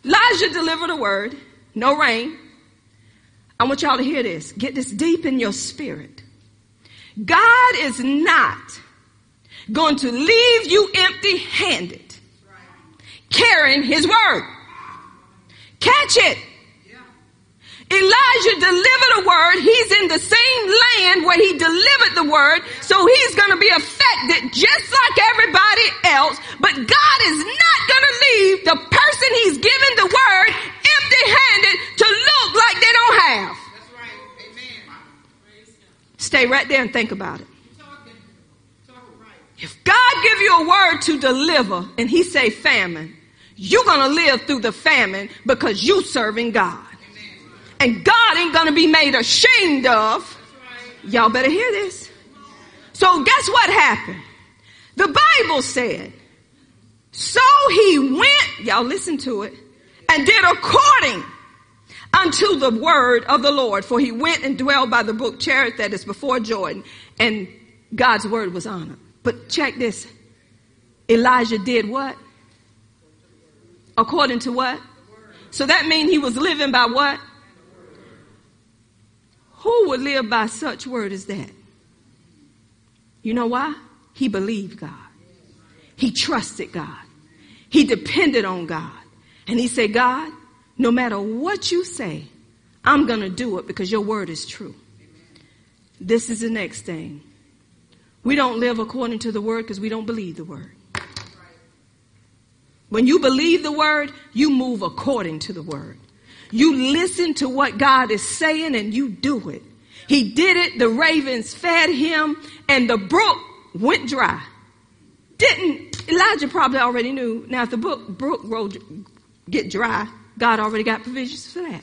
Elijah delivered a word, no rain. I want y'all to hear this. Get this deep in your spirit. God is not going to leave you empty handed carrying his word. Catch it. Elijah delivered a word. He's in the same land where he delivered the word. So he's going to be affected just like everybody else. But God is not going to leave the person he's given the word empty handed to look like they don't have. That's right. Amen. Stay right there and think about it. If God give you a word to deliver and he say famine, you're going to live through the famine because you serving God. And God ain't going to be made ashamed of. Y'all better hear this. So guess what happened? The Bible said, so he went, y'all listen to it, and did according unto the word of the Lord. For he went and dwelled by the brook Cherith that is before Jordan, and God's word was honored. But check this. Elijah did what? According to what? So that means he was living by what? Who would live by such word as that? You know why? He believed God. He trusted God. He depended on God. And he said, God, no matter what you say, I'm going to do it because your word is true. This is the next thing. We don't live according to the word because we don't believe the word. When you believe the word, you move according to the word. You listen to what God is saying and you do it. He did it. The ravens fed him and the brook went dry. Didn't Elijah probably already knew. Now if the brook, brook get dry, God already got provisions for that.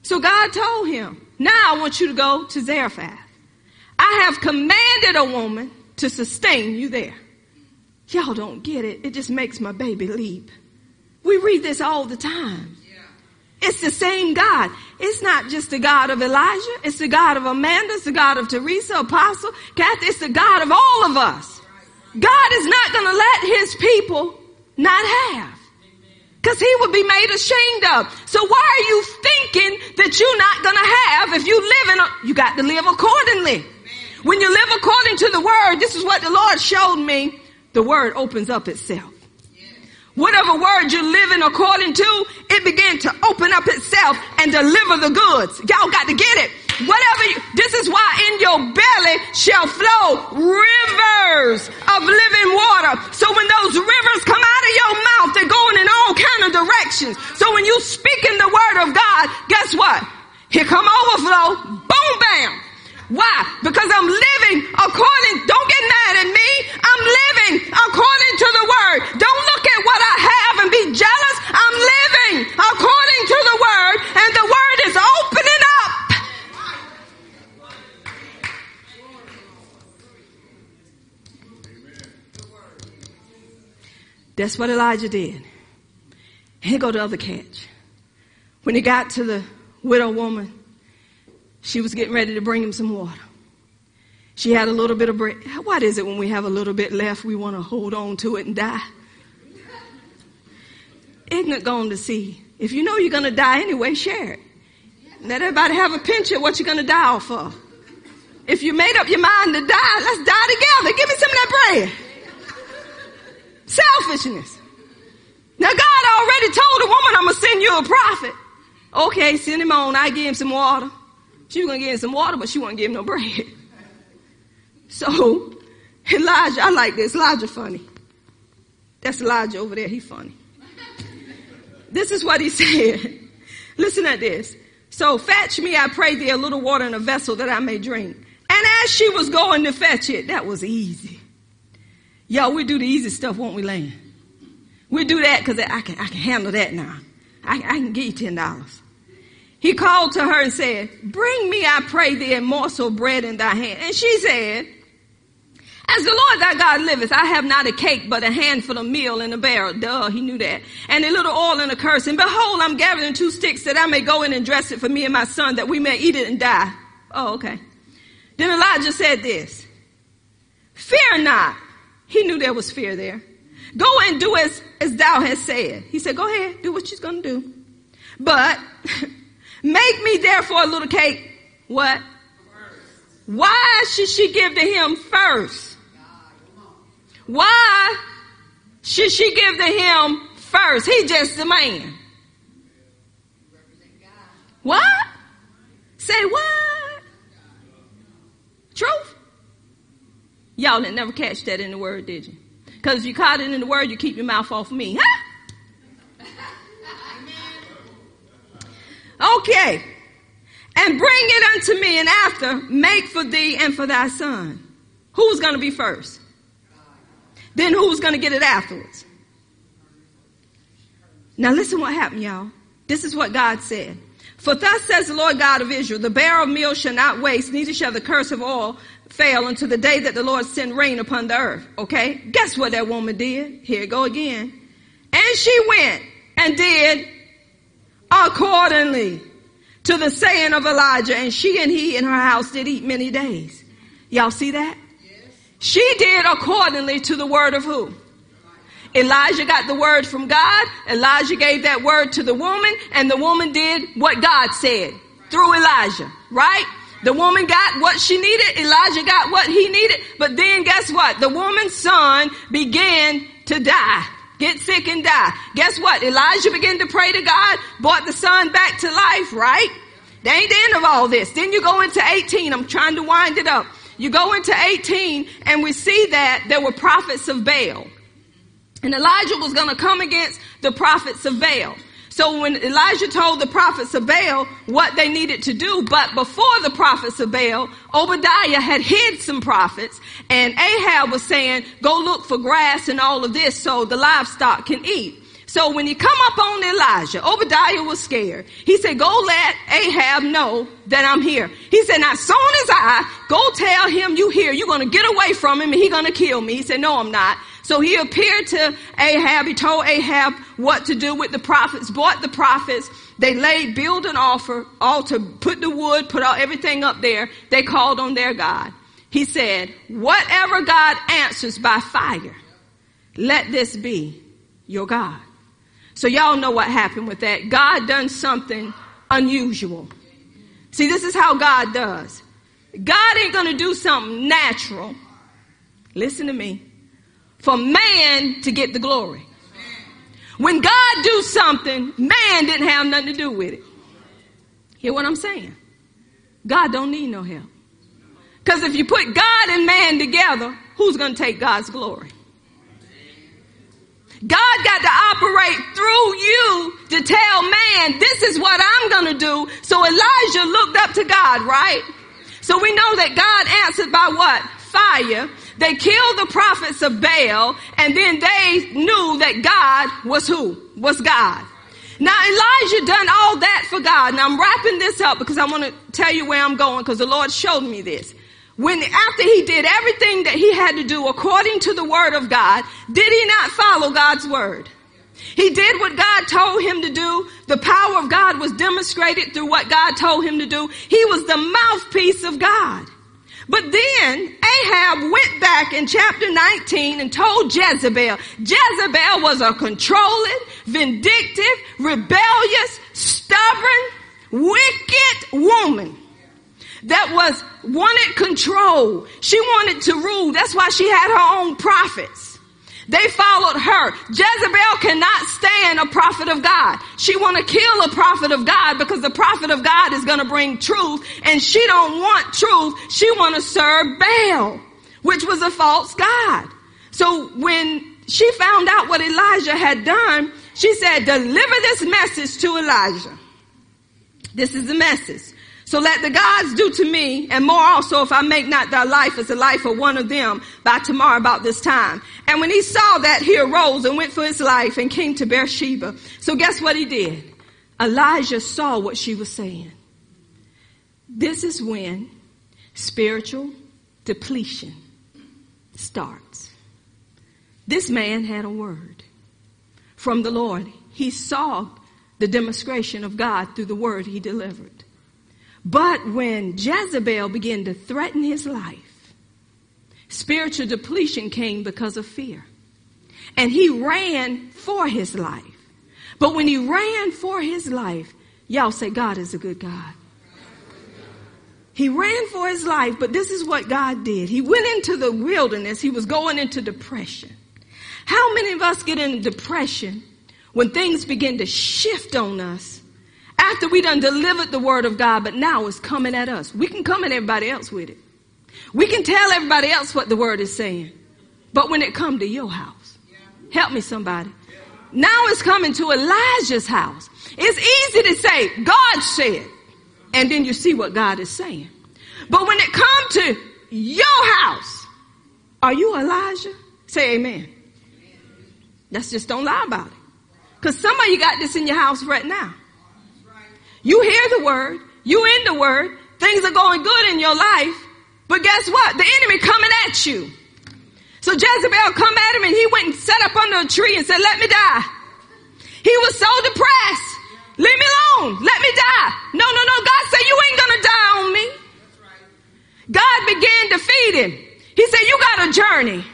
So God told him, now I want you to go to Zarephath. I have commanded a woman to sustain you there. Y'all don't get it. It just makes my baby leap. We read this all the time. It's the same God. It's not just the God of Elijah. It's the God of Amanda. It's the God of Teresa, Apostle, Kathy. It's the God of all of us. God is not going to let his people not have. Cause he would be made ashamed of. So why are you thinking that you're not going to have if you live in a, you got to live accordingly. When you live according to the word, this is what the Lord showed me. The word opens up itself. Whatever word you're living according to, it began to open up itself and deliver the goods. Y'all got to get it. Whatever you, this is why in your belly shall flow rivers of living water. So when those rivers come out of your mouth, they're going in all kind of directions. So when you speak in the word of God, guess what? Here come overflow. Boom, bam. Why? Because I'm living according, don't get mad at me. I'm living according to the word. Don't look at what I have and be jealous. I'm living according to the word and the word is opening up. That's what Elijah did. Here go the other catch. When he got to the widow woman, she was getting ready to bring him some water. She had a little bit of bread. What is it when we have a little bit left, we want to hold on to it and die? Ignorant going to see. If you know you're going to die anyway, share it. Let everybody have a pinch of what you're going to die off of. If you made up your mind to die, let's die together. Give me some of that bread. Selfishness. Now God already told the woman, I'm going to send you a prophet. Okay, send him on. I give him some water. She was going to give him some water, but she not give him no bread. [laughs] So, Elijah, I like this. Elijah funny. That's Elijah over there. He funny. This is what he [laughs] said. Listen at this. So fetch me, I pray thee, a little water in a vessel that I may drink. And as she was going to fetch it, that was easy. Y'all, we do the easy stuff, won't we, Lane? We do that because I can, I can handle that now. I, I can give you ten dollars. He called to her and said, Bring me, I pray thee, a morsel of bread in thy hand. And she said, as the Lord thy God liveth, I have not a cake, but a handful of meal in a barrel. Duh, he knew that. And a little oil in a cruse. And behold, I'm gathering two sticks that I may go in and dress it for me and my son, that we may eat it and die. Oh, okay. Then Elijah said this, fear not. He knew there was fear there. Go and do as, as thou hast said. He said, go ahead, do what she's going to do. But [laughs] make me therefore a little cake. What? Why should she give to him first? Why should she give to him first? He just a man. What? Say what? Truth? Y'all didn't never catch that in the word, did you? Because if you caught it in the word, you keep your mouth off me. Huh? Okay. And bring it unto me, and after make for thee and for thy son. Who's going to be first? Then who's going to get it afterwards? Now listen what happened, y'all. This is what God said. For thus says the Lord God of Israel, the barrel of meal shall not waste, neither shall the cruse of oil fail until the day that the Lord send rain upon the earth. Okay? Guess what that woman did? Here it go again. And she went and did accordingly to the saying of Elijah, and she and he in her house did eat many days. Y'all see that? She did accordingly to the word of who? Elijah got the word from God. Elijah gave that word to the woman and the woman did what God said through Elijah, right? The woman got what she needed. Elijah got what he needed. But then guess what? The woman's son began to die. Get sick and die. Guess what? Elijah began to pray to God, brought the son back to life, right? That ain't the end of all this. Then you go into 18. I'm trying to wind it up. You go into 18 and we see that there were prophets of Baal. And Elijah was going to come against the prophets of Baal. So when Elijah told the prophets of Baal what they needed to do, but before the prophets of Baal, Obadiah had hid some prophets and Ahab was saying, go look for grass and all of this so the livestock can eat. So when he come up on Elijah, Obadiah was scared. He said, go let Ahab know that I'm here. He said, now as soon as I go tell him you here, you're going to get away from him and he's going to kill me. He said, no, I'm not. So he appeared to Ahab. He told Ahab what to do with the prophets, bought the prophets. They laid, build an offer, altar, put the wood, put all, everything up there. They called on their God. He said, whatever God answers by fire, let this be your God. So y'all know what happened with that. God done something unusual. See, this is how God does. God ain't gonna do something natural. Listen to me. For man to get the glory. When God do something, man didn't have nothing to do with it. Hear what I'm saying? God don't need no help. Cause if you put God and man together, who's gonna take God's glory? God got to operate through you to tell man, this is what I'm going to do. So Elijah looked up to God, right? So we know that God answered by what? Fire. They killed the prophets of Baal and then they knew that God was who? Was God. Now Elijah done all that for God. Now I'm wrapping this up because I want to tell you where I'm going because the Lord showed me this. when after he did everything that he had to do according to the word of God, did he not follow God's word? He did what God told him to do. The power of God was demonstrated through what God told him to do. He was the mouthpiece of God. But then Ahab went back in chapter 19 and told Jezebel. Jezebel was a controlling, vindictive, rebellious, stubborn, wicked woman that was wanted control. She wanted to rule. That's why she had her own prophets. They followed her. Jezebel cannot stand a prophet of God. She want to kill a prophet of God because the prophet of God is going to bring truth and she don't want truth. She want to serve Baal, which was a false God. So when she found out what Elijah had done, she said, deliver this message to Elijah. This is the message. So let the gods do to me, and more also if I make not thy life as the life of one of them by tomorrow about this time. And when he saw that, he arose and went for his life and came to Beersheba. So guess what he did? Elijah saw what she was saying. This is when spiritual depletion starts. This man had a word from the Lord. He saw the demonstration of God through the word he delivered. But when Jezebel began to threaten his life, spiritual depletion came because of fear. And he ran for his life. But when he ran for his life, y'all say God is a good God. He ran for his life, but this is what God did. He went into the wilderness. He was going into depression. How many of us get into depression when things begin to shift on us after we done delivered the word of God, but now it's coming at us. We can come at everybody else with it. We can tell everybody else what the word is saying. But when it come to your house, help me somebody. Now it's coming to Elijah's house. It's easy to say, God said, and then you see what God is saying. But when it come to your house, are you Elijah? Say amen. Let's just don't lie about it. Cause some of you got this in your house right now. You hear the word. You in the word. Things are going good in your life. But guess what? The enemy coming at you. So Jezebel come at him and he went and sat up under a tree and said, let me die. He was so depressed. Leave me alone. Let me die. No, no, no. God said, you ain't going to die on me. God began to feed him. He said, you got a journey.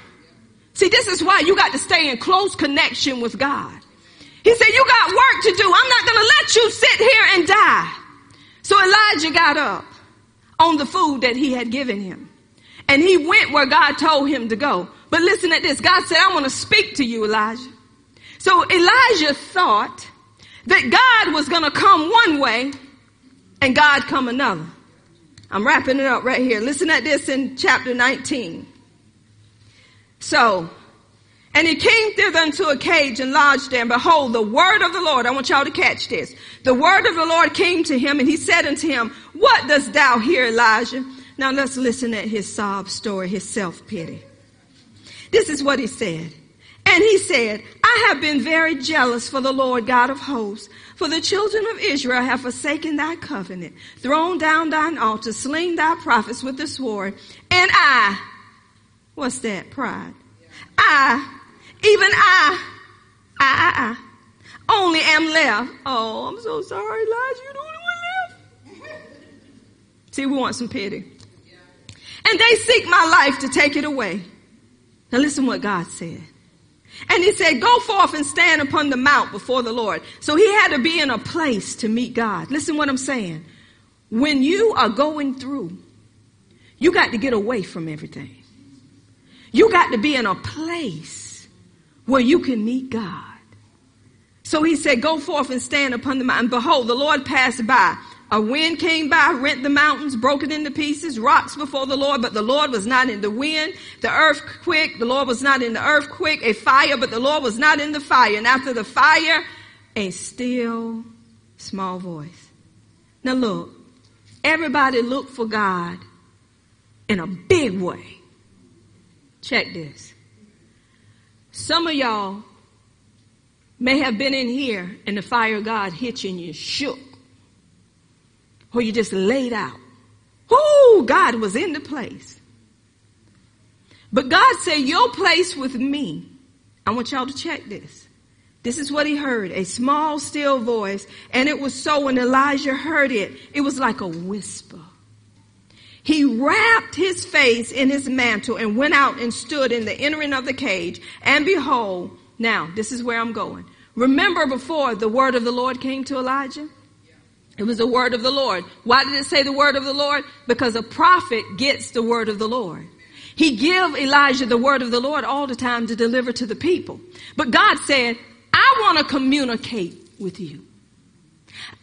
See, this is why you got to stay in close connection with God. He said, you got work to do. I'm not going to let you sit here and die. So Elijah got up on the food that he had given him. And he went where God told him to go. But listen at this. God said, I want to speak to you, Elijah. So Elijah thought that God was going to come one way and God come another. I'm wrapping it up right here. Listen at this in chapter 19. So and he came thither unto a cage and lodged there. And behold, the word of the Lord, I want y'all to catch this. The word of the Lord came to him and he said unto him, What dost thou here, Elijah? Now let's listen at his sob story, his self-pity. This is what he said. And he said, I have been very jealous for the Lord God of hosts, for the children of Israel have forsaken thy covenant, thrown down thine altar, slain thy prophets with the sword. And I, what's that? Pride. I even I, I, I, I, only am left. Oh, I'm so sorry, Elijah. You're the only one left. [laughs] See, we want some pity. And they seek my life to take it away. Now listen what God said. And he said, go forth and stand upon the mount before the Lord. So he had to be in a place to meet God. Listen what I'm saying. When you are going through, you got to get away from everything. You got to be in a place where you can meet God. So he said, go forth and stand upon the mountain. Behold, the Lord passed by. A wind came by, rent the mountains, broke it into pieces, rocks before the Lord, but the Lord was not in the wind. The earthquake, the Lord was not in the earthquake. A fire, but the Lord was not in the fire. And after the fire, a still small voice. Now look, everybody look for God in a big way. Check this. Some of y'all may have been in here and the fire of God hit you and you shook. Or you just laid out. Whoo, God was in the place. But God said, Your place with me. I want y'all to check this. This is what he heard a small, still voice. And it was so when Elijah heard it, it was like a whisper. He wrapped his face in his mantle and went out and stood in the entering of the cage. And behold, now this is where I'm going. Remember before the word of the Lord came to Elijah? It was the word of the Lord. Why did it say the word of the Lord? Because a prophet gets the word of the Lord. He give Elijah the word of the Lord all the time to deliver to the people. But God said, I want to communicate with you.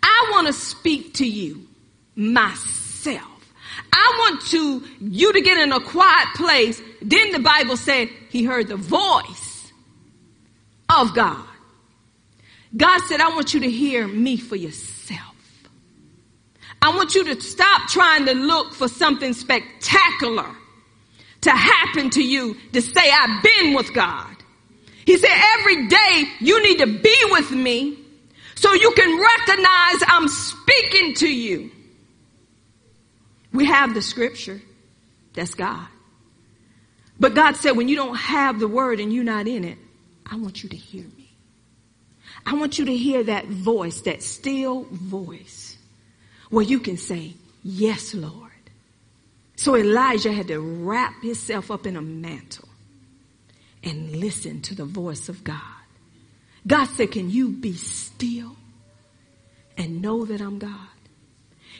I want to speak to you myself. I want to, you to get in a quiet place. Then the Bible said he heard the voice of God. God said, I want you to hear me for yourself. I want you to stop trying to look for something spectacular to happen to you to say, I've been with God. He said, every day you need to be with me so you can recognize I'm speaking to you. We have the scripture. That's God. But God said, when you don't have the word and you're not in it, I want you to hear me. I want you to hear that voice, that still voice, where you can say, Yes, Lord. So Elijah had to wrap himself up in a mantle and listen to the voice of God. God said, Can you be still and know that I'm God?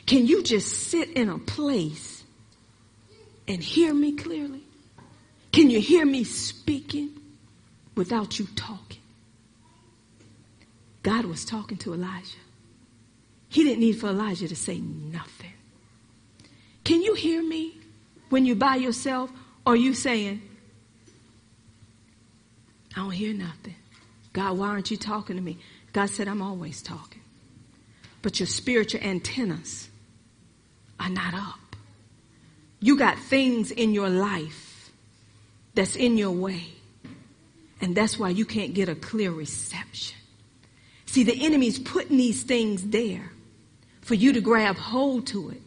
Can you just sit in a place and hear me clearly? Can you hear me speaking without you talking? God was talking to Elijah. He didn't need for Elijah to say nothing. Can you hear me when you're by yourself? Or you saying, I don't hear nothing. God, why aren't you talking to me? God said, I'm always talking. But your spiritual antennas are not up. You got things in your life that's in your way. And that's why you can't get a clear reception. See, the enemy's putting these things there for you to grab hold to it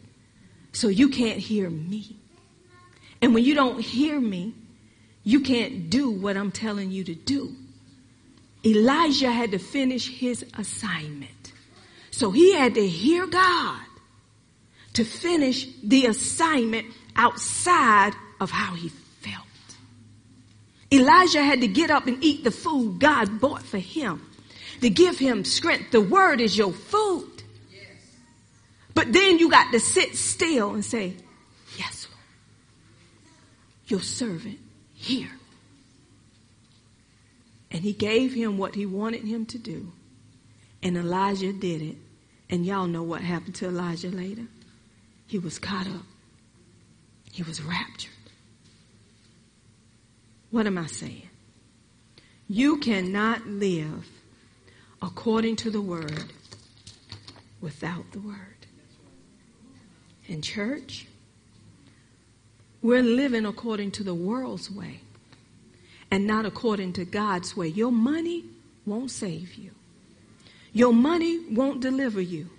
so you can't hear me. And when you don't hear me, you can't do what I'm telling you to do. Elijah had to finish his assignment. So he had to hear God to finish the assignment outside of how he felt. Elijah had to get up and eat the food God bought for him to give him strength. The word is your food. But then you got to sit still and say, Yes, Lord. Your servant here. And he gave him what he wanted him to do. And Elijah did it. And y'all know what happened to Elijah later. He was caught up. He was raptured. What am I saying? You cannot live according to the word without the word in church. We're living according to the world's way and not according to God's way. Your money won't save you. Your money won't deliver you.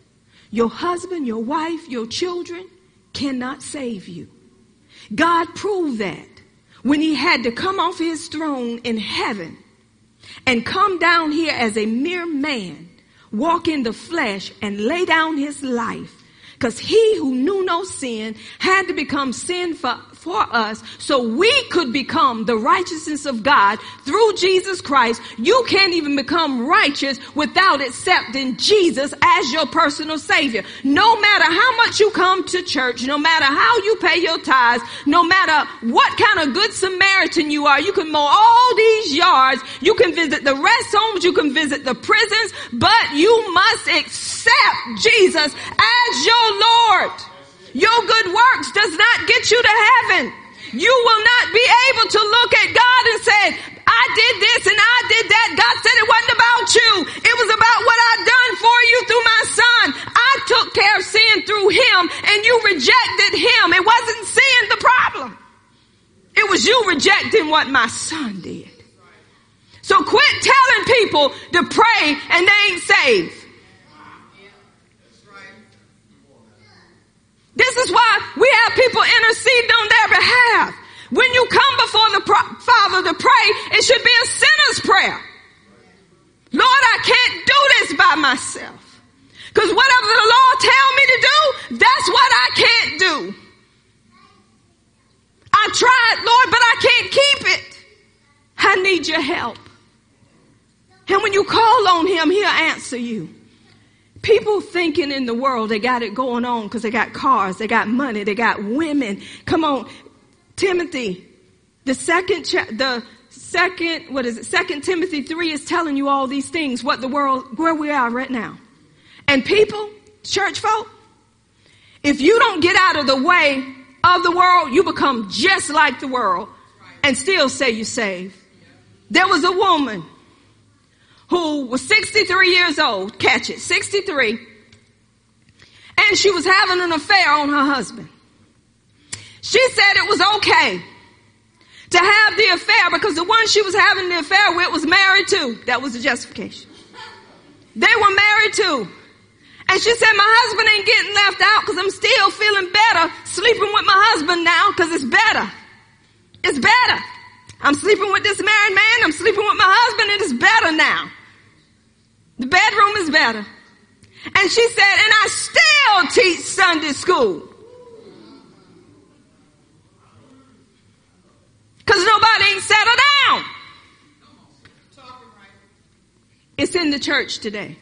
Your husband, your wife, your children cannot save you. God proved that when he had to come off his throne in heaven and come down here as a mere man, walk in the flesh and lay down his life because he who knew no sin had to become sin for, for us so we could become the righteousness of God through Jesus Christ. You can't even become righteous without accepting Jesus as your personal savior. No matter how much you come to church, no matter how you pay your tithes, no matter what kind of good Samaritan you are, you can mow all these yards, you can visit the rest homes, you can visit the prisons, but you must accept Jesus as your Lord. Your good works does not get you to. You will not be able to look at God and say, I did this and I did that. God said it wasn't about you. It was about what I've done for you through my son. I took care of sin through him and you rejected him. It wasn't sin the problem. It was you rejecting what my son did. So quit telling people to pray and they ain't saved. This is why we have people interceding on their behalf. When you come before the pro- Father to pray, it should be a sinner's prayer. Lord, I can't do this by myself. Cause whatever the Lord tell me to do, that's what I can't do. I tried, Lord, but I can't keep it. I need your help. And when you call on him, he'll answer you. People thinking in the world they got it going on because they got cars, they got money, they got women. Come on, Timothy, the second, cha- the second, what is it? Second Timothy 3 is telling you all these things, what the world, where we are right now. And people, church folk, if you don't get out of the way of the world, you become just like the world and still say you're saved. There was a woman who was 63 years old, catch it, 63, and she was having an affair on her husband. She said it was okay to have the affair because the one she was having the affair with was married to. That was the justification. They were married to. And she said, my husband ain't getting left out because I'm still feeling better sleeping with my husband now because it's better. It's better. I'm sleeping with this married man. I'm sleeping with my husband. And It is better now. The bedroom is better. And she said, and I still teach Sunday school. Cause nobody ain't settled down. It's in the church today.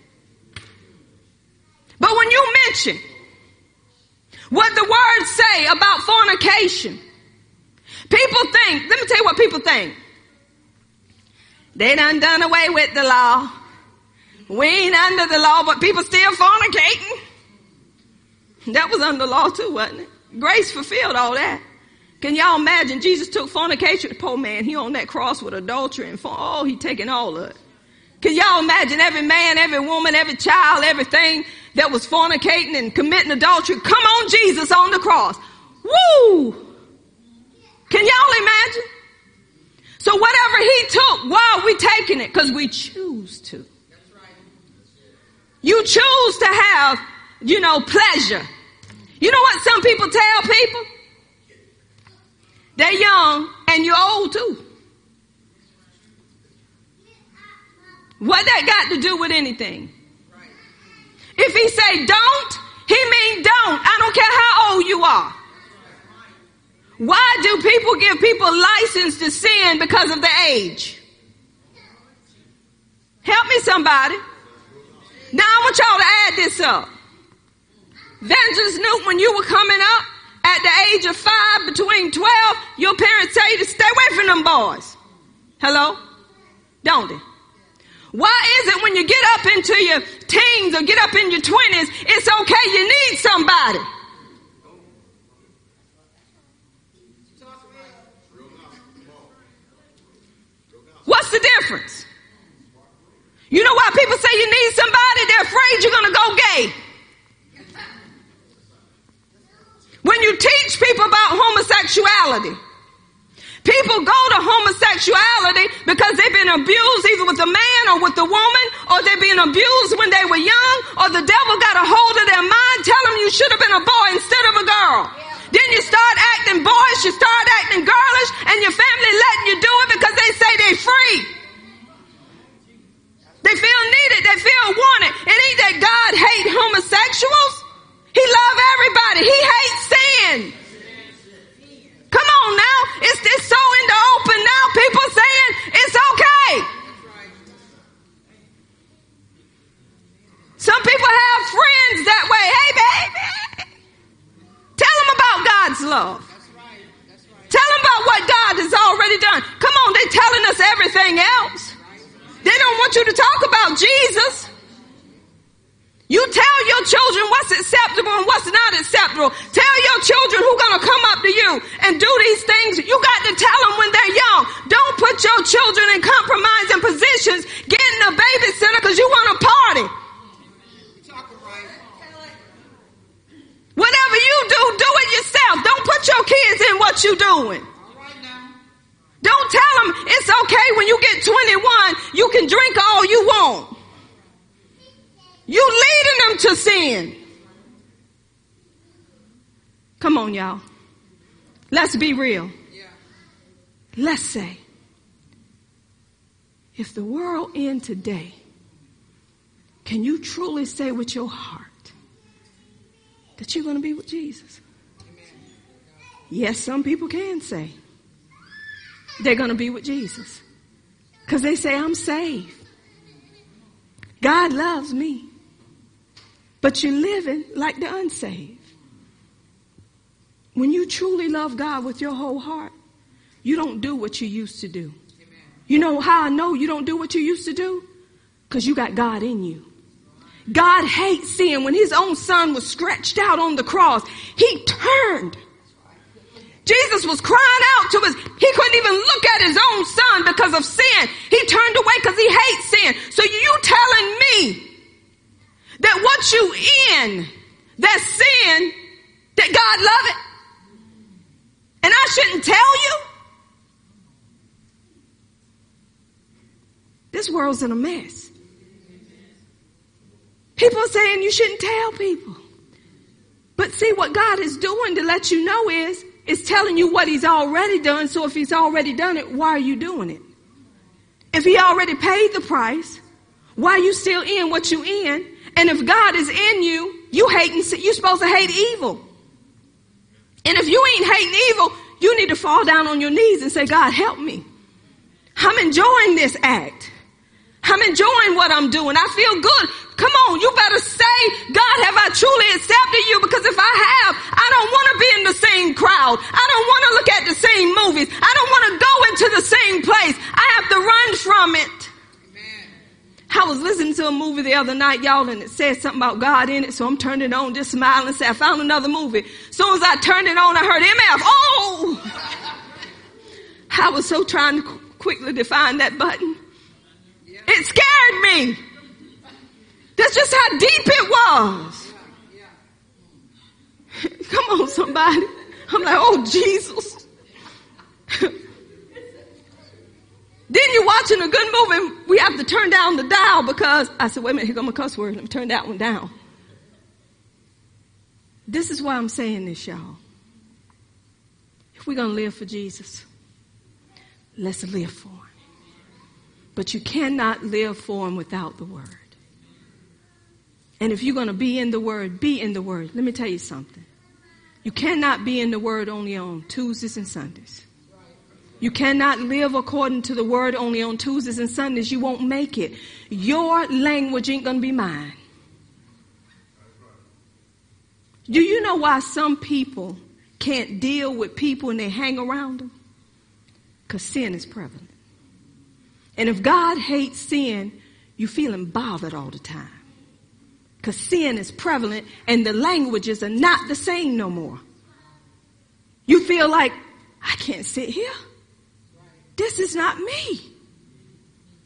But when you mention what the words say about fornication, people think, let me tell you what people think. They done done away with the law. We ain't under the law, but people still fornicating. That was under law too, wasn't it? Grace fulfilled all that. Can y'all imagine Jesus took fornication? The poor man, he on that cross with adultery and forn- oh, he taking all of it. Can y'all imagine every man, every woman, every child, everything that was fornicating and committing adultery? Come on, Jesus on the cross. Woo! Can y'all imagine? So whatever he took, why are we taking it? Because we choose to. You choose to have, you know, pleasure. You know what some people tell people? They're young and you're old too. What that got to do with anything? If he say don't, he mean don't. I don't care how old you are. Why do people give people license to sin because of the age? Help me somebody. Now I want y'all to add this up. Vengeance Newt, when you were coming up at the age of five, between 12, your parents tell you to stay away from them boys. Hello? Don't they? Why is it when you get up into your teens or get up in your twenties, it's okay, you need somebody. What's the difference? You know why people say you need somebody? They're afraid you're gonna go gay. When you teach people about homosexuality, people go to homosexuality because they've been abused either with a man or with a woman, or they've been abused when they were young, or the devil got a hold of their mind, tell them you should have been a boy instead of a girl. Then you start acting boyish, you start acting girlish, and your family letting you do it because they say they're free. They feel needed, they feel wanted. It ain't that God hate homosexuals. He love everybody. He hates sin. Come on now. It's, it's so in the open now. People saying it's okay. Some people have friends that way. Hey baby. Tell them about God's love. Tell them about what God has already done. Come on, they're telling us everything else. Don't want you to talk about Jesus. You tell your children what's acceptable and what's not acceptable. Tell your children who's gonna come up to you and do these things. You got to tell them when they're young. Don't put your children in compromising positions, getting a babysitter because you want to party. Whatever you do, do it yourself. Don't put your kids in what you're doing. Don't tell them it's okay when you get 21, you can drink all you want. You leading them to sin. Come on, y'all. Let's be real. Let's say, if the world end today, can you truly say with your heart that you're going to be with Jesus? Yes, some people can say they're going to be with Jesus because they say, I'm saved. God loves me. But you're living like the unsaved. When you truly love God with your whole heart, you don't do what you used to do. You know how I know you don't do what you used to do? Because you got God in you. God hates sin. When his own son was stretched out on the cross, he turned. Jesus was crying out to his, he couldn't even look at his own son because of sin. He turned away because he hates sin. So you telling me that what you in, that sin, that God love it? And I shouldn't tell you? This world's in a mess. People are saying you shouldn't tell people. But see what God is doing to let you know is, is telling you what he's already done. So if he's already done it, why are you doing it? If he already paid the price, why are you still in what you in? And if God is in you, you hating, you're supposed to hate evil. And if you ain't hating evil, you need to fall down on your knees and say, God, help me. I'm enjoying this act. I'm enjoying what I'm doing. I feel good. Come on, you better say, God, have I truly accepted you? Because if I have, I don't want to be in the same crowd. I don't want to look at the same movies. I don't want to go into the same place. I have to run from it. I was listening to a movie the other night, y'all, and it said something about God in it, so I'm turning it on, just smiling and say, I found another movie. As soon as I turned it on, I heard MF. Oh! [laughs] I was so trying to quickly define that button. It scared me. That's just how deep it was. [laughs] Come on, somebody. I'm like, oh, Jesus. [laughs] then you're watching a good movie. We have to turn down the dial because I said, wait a minute, here comes a cuss word. Let me turn that one down. This is why I'm saying this, y'all. If we're going to live for Jesus, let's live for him. But you cannot live for him without the word. And if you're going to be in the word, be in the word. Let me tell you something. You cannot be in the word only on Tuesdays and Sundays. You cannot live according to the word only on Tuesdays and Sundays. You won't make it. Your language ain't going to be mine. Do you know why some people can't deal with people and they hang around them? Because sin is prevalent. And if God hates sin, you feeling bothered all the time. Because sin is prevalent and the languages are not the same no more. You feel like, I can't sit here. This is not me.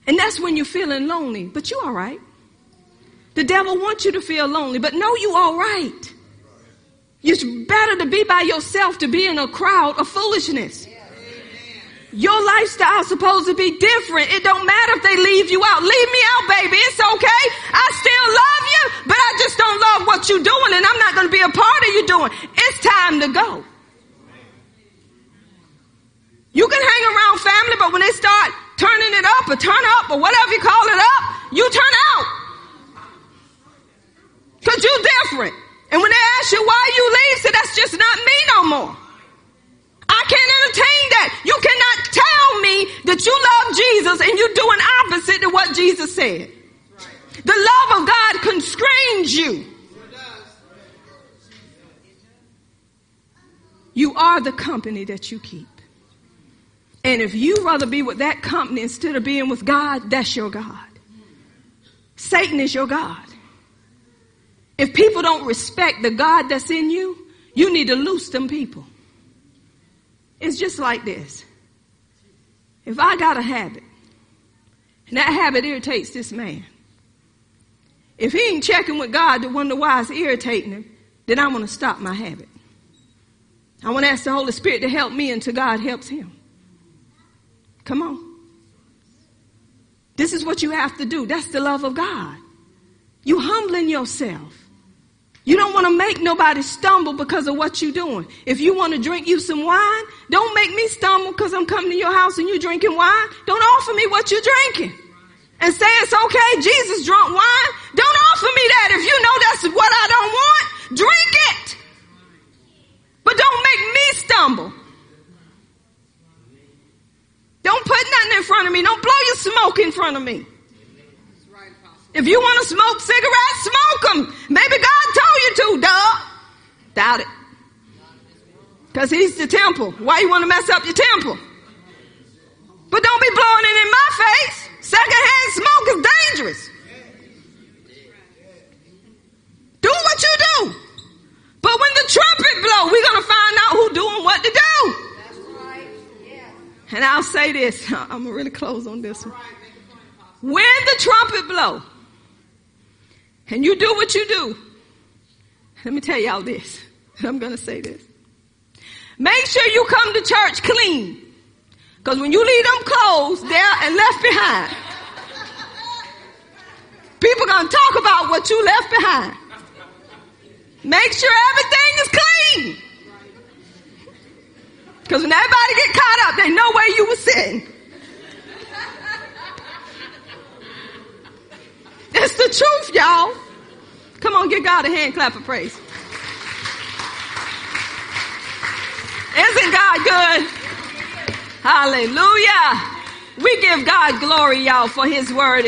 And that's when you're feeling lonely, but you're all right. The devil wants you to feel lonely, but no, you're all right. It's better to be by yourself to be in a crowd of foolishness. Your lifestyle's supposed to be different. It don't matter if they leave you out. Leave me out, baby. It's okay. I still love you, but I just don't love what you're doing and I'm not going to be a part of you doing. It's time to go. You can hang around family, but when they start turning it up or turn up or whatever you call it up, you turn out. Cause you're different. And when they ask you why you leave, say that's just not me no more. I can't entertain that. You cannot tell me that you love Jesus and you're doing opposite to what Jesus said. The love of God constrains you. You are the company that you keep. And if you rather be with that company instead of being with God, that's your God. Satan is your God. If people don't respect the God that's in you, you need to loose them people. It's just like this. If I got a habit, and that habit irritates this man, if he ain't checking with God to wonder why it's irritating him, then I want to stop my habit. I want to ask the Holy Spirit to help me until God helps him. Come on. This is what you have to do. That's the love of God. You humbling yourself. You don't want to make nobody stumble because of what you're doing. If you want to drink you some wine, don't make me stumble because I'm coming to your house and you're drinking wine. Don't offer me what you're drinking. And say it's okay, Jesus drunk wine. Don't offer me that if you know that's what I don't want. Drink it. But don't make me stumble. Don't put nothing in front of me. Don't blow your smoke in front of me. If you want to smoke cigarettes, smoke them. Maybe God told you to, duh. Doubt it. Because he's the temple. Why you want to mess up your temple? But don't be blowing it in my face. Secondhand smoke is dangerous. Do what you do. But when the trumpet blow, we're going to find out who doing what to do. And I'll say this. I'm going to really close on this one. When the trumpet blow, and you do what you do, let me tell y'all this. I'm going to say this. Make sure you come to church clean. Because when you leave them clothes there and left behind, people going to talk about what you left behind. Make sure everything is clean. Because when everybody get caught up, they know where you were sitting. It's the truth, y'all. Come on, give God a hand clap of praise. Isn't God good? Hallelujah. We give God glory, y'all, for his word.